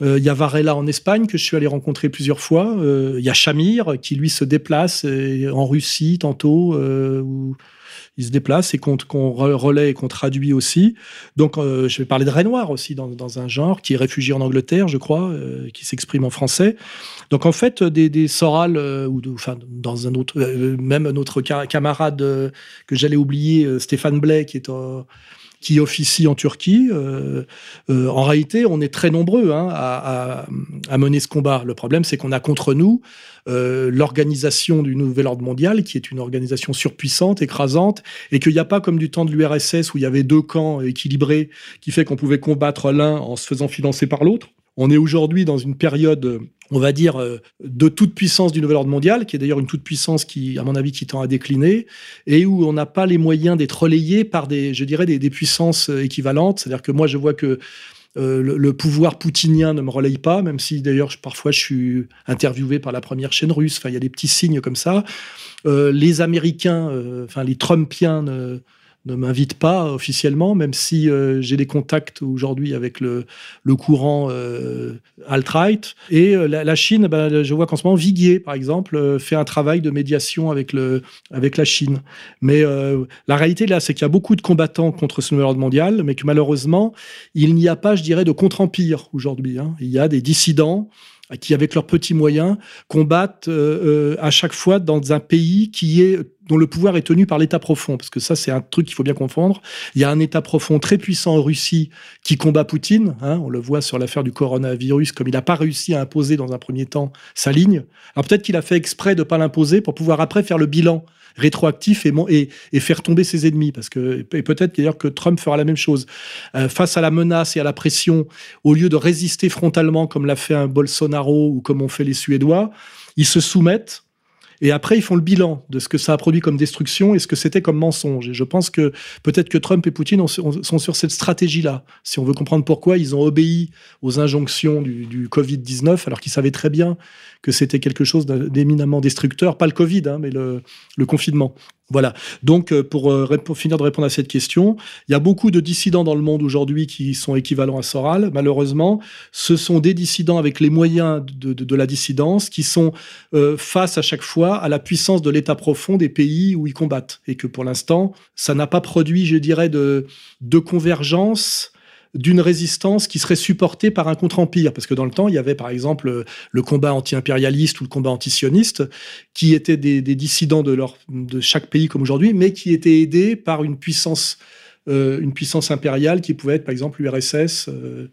Euh, il y a Varela en Espagne que je suis allé rencontrer plusieurs fois. Euh, il y a Chamir qui lui se déplace euh, en Russie tantôt où il se déplace et qu'on relaie et qu'on traduit aussi. Donc, je vais parler de Renoir aussi dans, un genre qui est réfugié en Angleterre, je crois, qui s'exprime en français. Donc, en fait, des, des sorales ou enfin dans un autre, même notre camarade que j'allais oublier, Stéphane Blais, qui est qui officie en Turquie. Euh, euh, en réalité, on est très nombreux hein, à, mener ce combat. Le problème, c'est qu'on a contre nous euh, l'organisation du nouvel ordre mondial, qui est une organisation surpuissante, écrasante, et qu'il n'y a pas comme du temps de l'URSS où il y avait deux camps équilibrés, qui fait qu'on pouvait combattre l'un en se faisant financer par l'autre. On est aujourd'hui dans une période, on va dire, euh, de toute puissance du nouvel ordre mondial, qui est d'ailleurs une toute puissance qui, à mon avis, qui tend à décliner, et où on n'a pas les moyens d'être relayé par des, je dirais, des, puissances euh, équivalentes. C'est-à-dire que moi, je vois que euh, le, pouvoir poutinien ne me relaye pas, même si d'ailleurs parfois je suis interviewé par la première chaîne russe. Enfin, il y a des petits signes comme ça. les Américains, enfin les Trumpiens ne, ne m'invite pas officiellement, même si euh, j'ai des contacts aujourd'hui avec le, le courant euh, alt-right. Et euh, la, Chine, bah, je vois qu'en ce moment, Viguier, par exemple, fait un travail de médiation avec, le, avec la Chine. Mais la réalité, là, c'est qu'il y a beaucoup de combattants contre ce nouvel ordre mondial, mais que malheureusement, il n'y a pas, je dirais, de contre-empire aujourd'hui. Hein. Il y a des dissidents qui, avec leurs petits moyens, combattent à chaque fois dans un pays qui est dont le pouvoir est tenu par l'État profond, parce que ça c'est un truc qu'il faut bien confondre. Il y a un État profond très puissant en Russie qui combat Poutine, hein, on le voit sur l'affaire du coronavirus, comme il n'a pas réussi à imposer dans un premier temps sa ligne. Alors peut-être qu'il a fait exprès de ne pas l'imposer pour pouvoir après faire le bilan rétroactif et, et, faire tomber ses ennemis. Parce que, et peut-être d'ailleurs que Trump fera la même chose. Euh, face à la menace et à la pression, au lieu de résister frontalement comme l'a fait un Bolsonaro ou comme ont fait les Suédois, ils se soumettent et après, ils font le bilan de ce que ça a produit comme destruction et ce que c'était comme mensonge. Et je pense que peut-être que Trump et Poutine sont sur cette stratégie-là. Si on veut comprendre pourquoi ils ont obéi aux injonctions du, du Covid-19, alors qu'ils savaient très bien que c'était quelque chose d'éminemment destructeur, pas le Covid, hein, mais le confinement. Voilà. Donc, euh, pour, euh, pour, finir de répondre à cette question, il y a beaucoup de dissidents dans le monde aujourd'hui qui sont équivalents à Soral. Malheureusement, ce sont des dissidents avec les moyens de la dissidence qui sont euh, face à chaque fois à la puissance de l'État profond des pays où ils combattent. Et que pour l'instant, ça n'a pas produit, je dirais, de, de convergence d'une résistance qui serait supportée par un contre-empire. Parce que dans le temps, il y avait par exemple le combat anti-impérialiste ou le combat anti-sioniste, qui étaient des, des dissidents de, leur, de chaque pays comme aujourd'hui, mais qui étaient aidés par une puissance euh, une puissance impériale qui pouvait être par exemple l'URSS euh,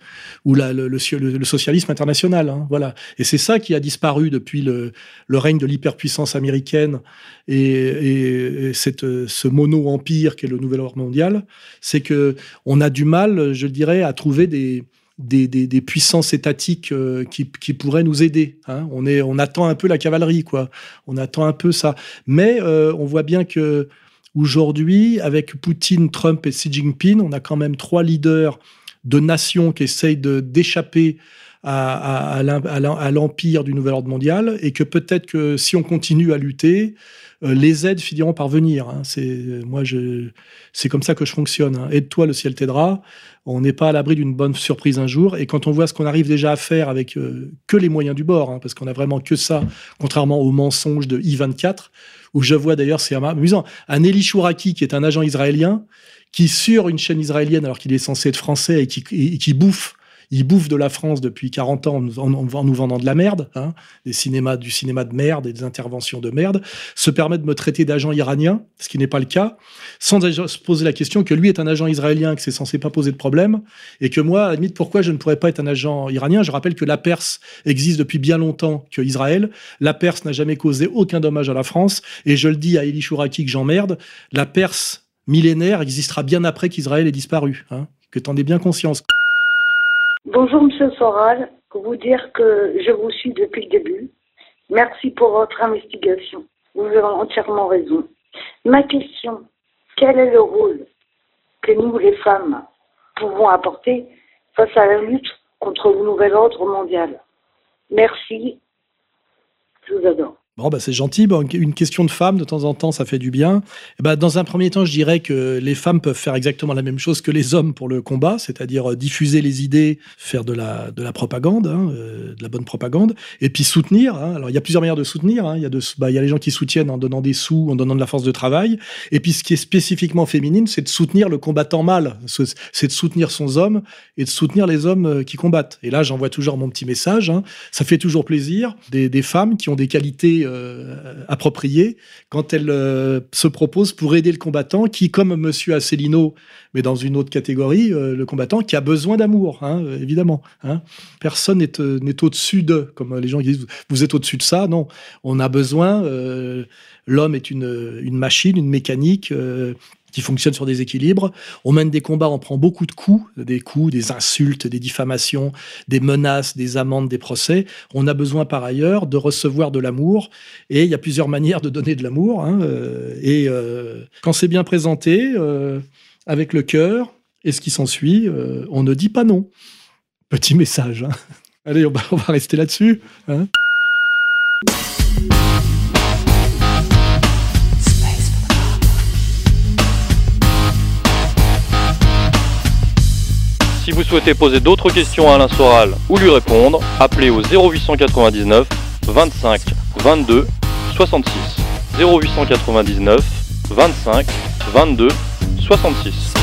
ou le, socialisme international. Hein, voilà. Et c'est ça qui a disparu depuis le, règne de l'hyperpuissance américaine et, cette, ce mono-empire qui est le nouvel ordre mondial. C'est que on a du mal, je dirais, à trouver des, puissances étatiques euh, qui, pourraient nous aider. Hein. On, attend un peu la cavalerie, quoi. On attend un peu ça. Mais euh, on voit bien que Aujourd'hui, avec Poutine, Trump et Xi Jinping, on a quand même trois leaders de nations qui essayent d'échapper à, l'empire du nouvel ordre mondial et que peut-être que si on continue à lutter, euh, les aides finiront par venir. Hein. C'est comme ça que je fonctionne. Hein. Aide-toi, le ciel t'aidera. On n'est pas à l'abri d'une bonne surprise un jour. Et quand on voit ce qu'on arrive déjà à faire avec euh, que les moyens du bord, hein, parce qu'on a vraiment que ça, contrairement aux mensonges de I-24, où je vois d'ailleurs, c'est amusant, un Eli Chouraki, qui est un agent israélien, qui sur une chaîne israélienne, alors qu'il est censé être français et qui, et qui bouffe il bouffe de la France depuis 40 ans en, nous vendant de la merde, hein, des cinémas, du cinéma de merde et des interventions de merde, se permet de me traiter d'agent iranien, ce qui n'est pas le cas, sans se poser la question que lui est un agent israélien, que c'est censé pas poser de problème, et que moi, à pourquoi je ne pourrais pas être un agent iranien? Je rappelle que la Perse existe depuis bien longtemps que Israël. La Perse n'a jamais causé aucun dommage à la France, et je le dis à Eli Chouraki que j'emmerde, la Perse millénaire existera bien après qu'Israël ait disparu. Hein, que t'en aies bien conscience. Bonjour Monsieur Soral, pour vous dire que je vous suis depuis le début. Merci pour votre investigation. Vous avez entièrement raison. Ma question, quel est le rôle que nous, les femmes, pouvons apporter face à la lutte contre le nouvel ordre mondial? Merci. Je vous adore. Bon, bah, c'est gentil. Bon, une question de femme, de temps en temps, ça fait du bien. Et bah, dans un premier temps, je dirais que les femmes peuvent faire exactement la même chose que les hommes pour le combat, c'est-à-dire euh, diffuser les idées, faire de la, de la propagande, hein, euh, de la bonne propagande, et puis soutenir. Hein. Alors, il y a plusieurs manières de soutenir. Hein. Il, y a de, bah, il y a les gens qui soutiennent en donnant des sous, en donnant de la force de travail. Et puis, ce qui est spécifiquement féminine, c'est de soutenir le combattant mâle. C'est de soutenir son homme et de soutenir les hommes euh, qui combattent. Et là, j'envoie toujours mon petit message. Hein. Ça fait toujours plaisir. Des femmes qui ont des qualités euh, appropriée quand elle euh, se propose pour aider le combattant qui, comme Monsieur Asselineau, mais dans une autre catégorie, euh, le combattant qui a besoin d'amour, hein, évidemment. Hein. Personne n'est au-dessus de, comme les gens disent, vous êtes au-dessus de ça. Non, on a besoin. L'homme est une, une machine, une mécanique qui fonctionne sur des équilibres. On mène des combats, on prend beaucoup de coups, des coups, des insultes, des diffamations, des menaces, des amendes, des procès. On a besoin par ailleurs de recevoir de l'amour, et il y a plusieurs manières de donner de l'amour. Hein, euh, et euh, quand c'est bien présenté, euh, avec le cœur et ce qui s'ensuit, on ne dit pas non. Petit message. Hein. Allez, on va, on va rester là-dessus. Hein. Si vous souhaitez poser d'autres questions à Alain Soral ou lui répondre, appelez au 0899 25 22 66. 0899 25 22 66.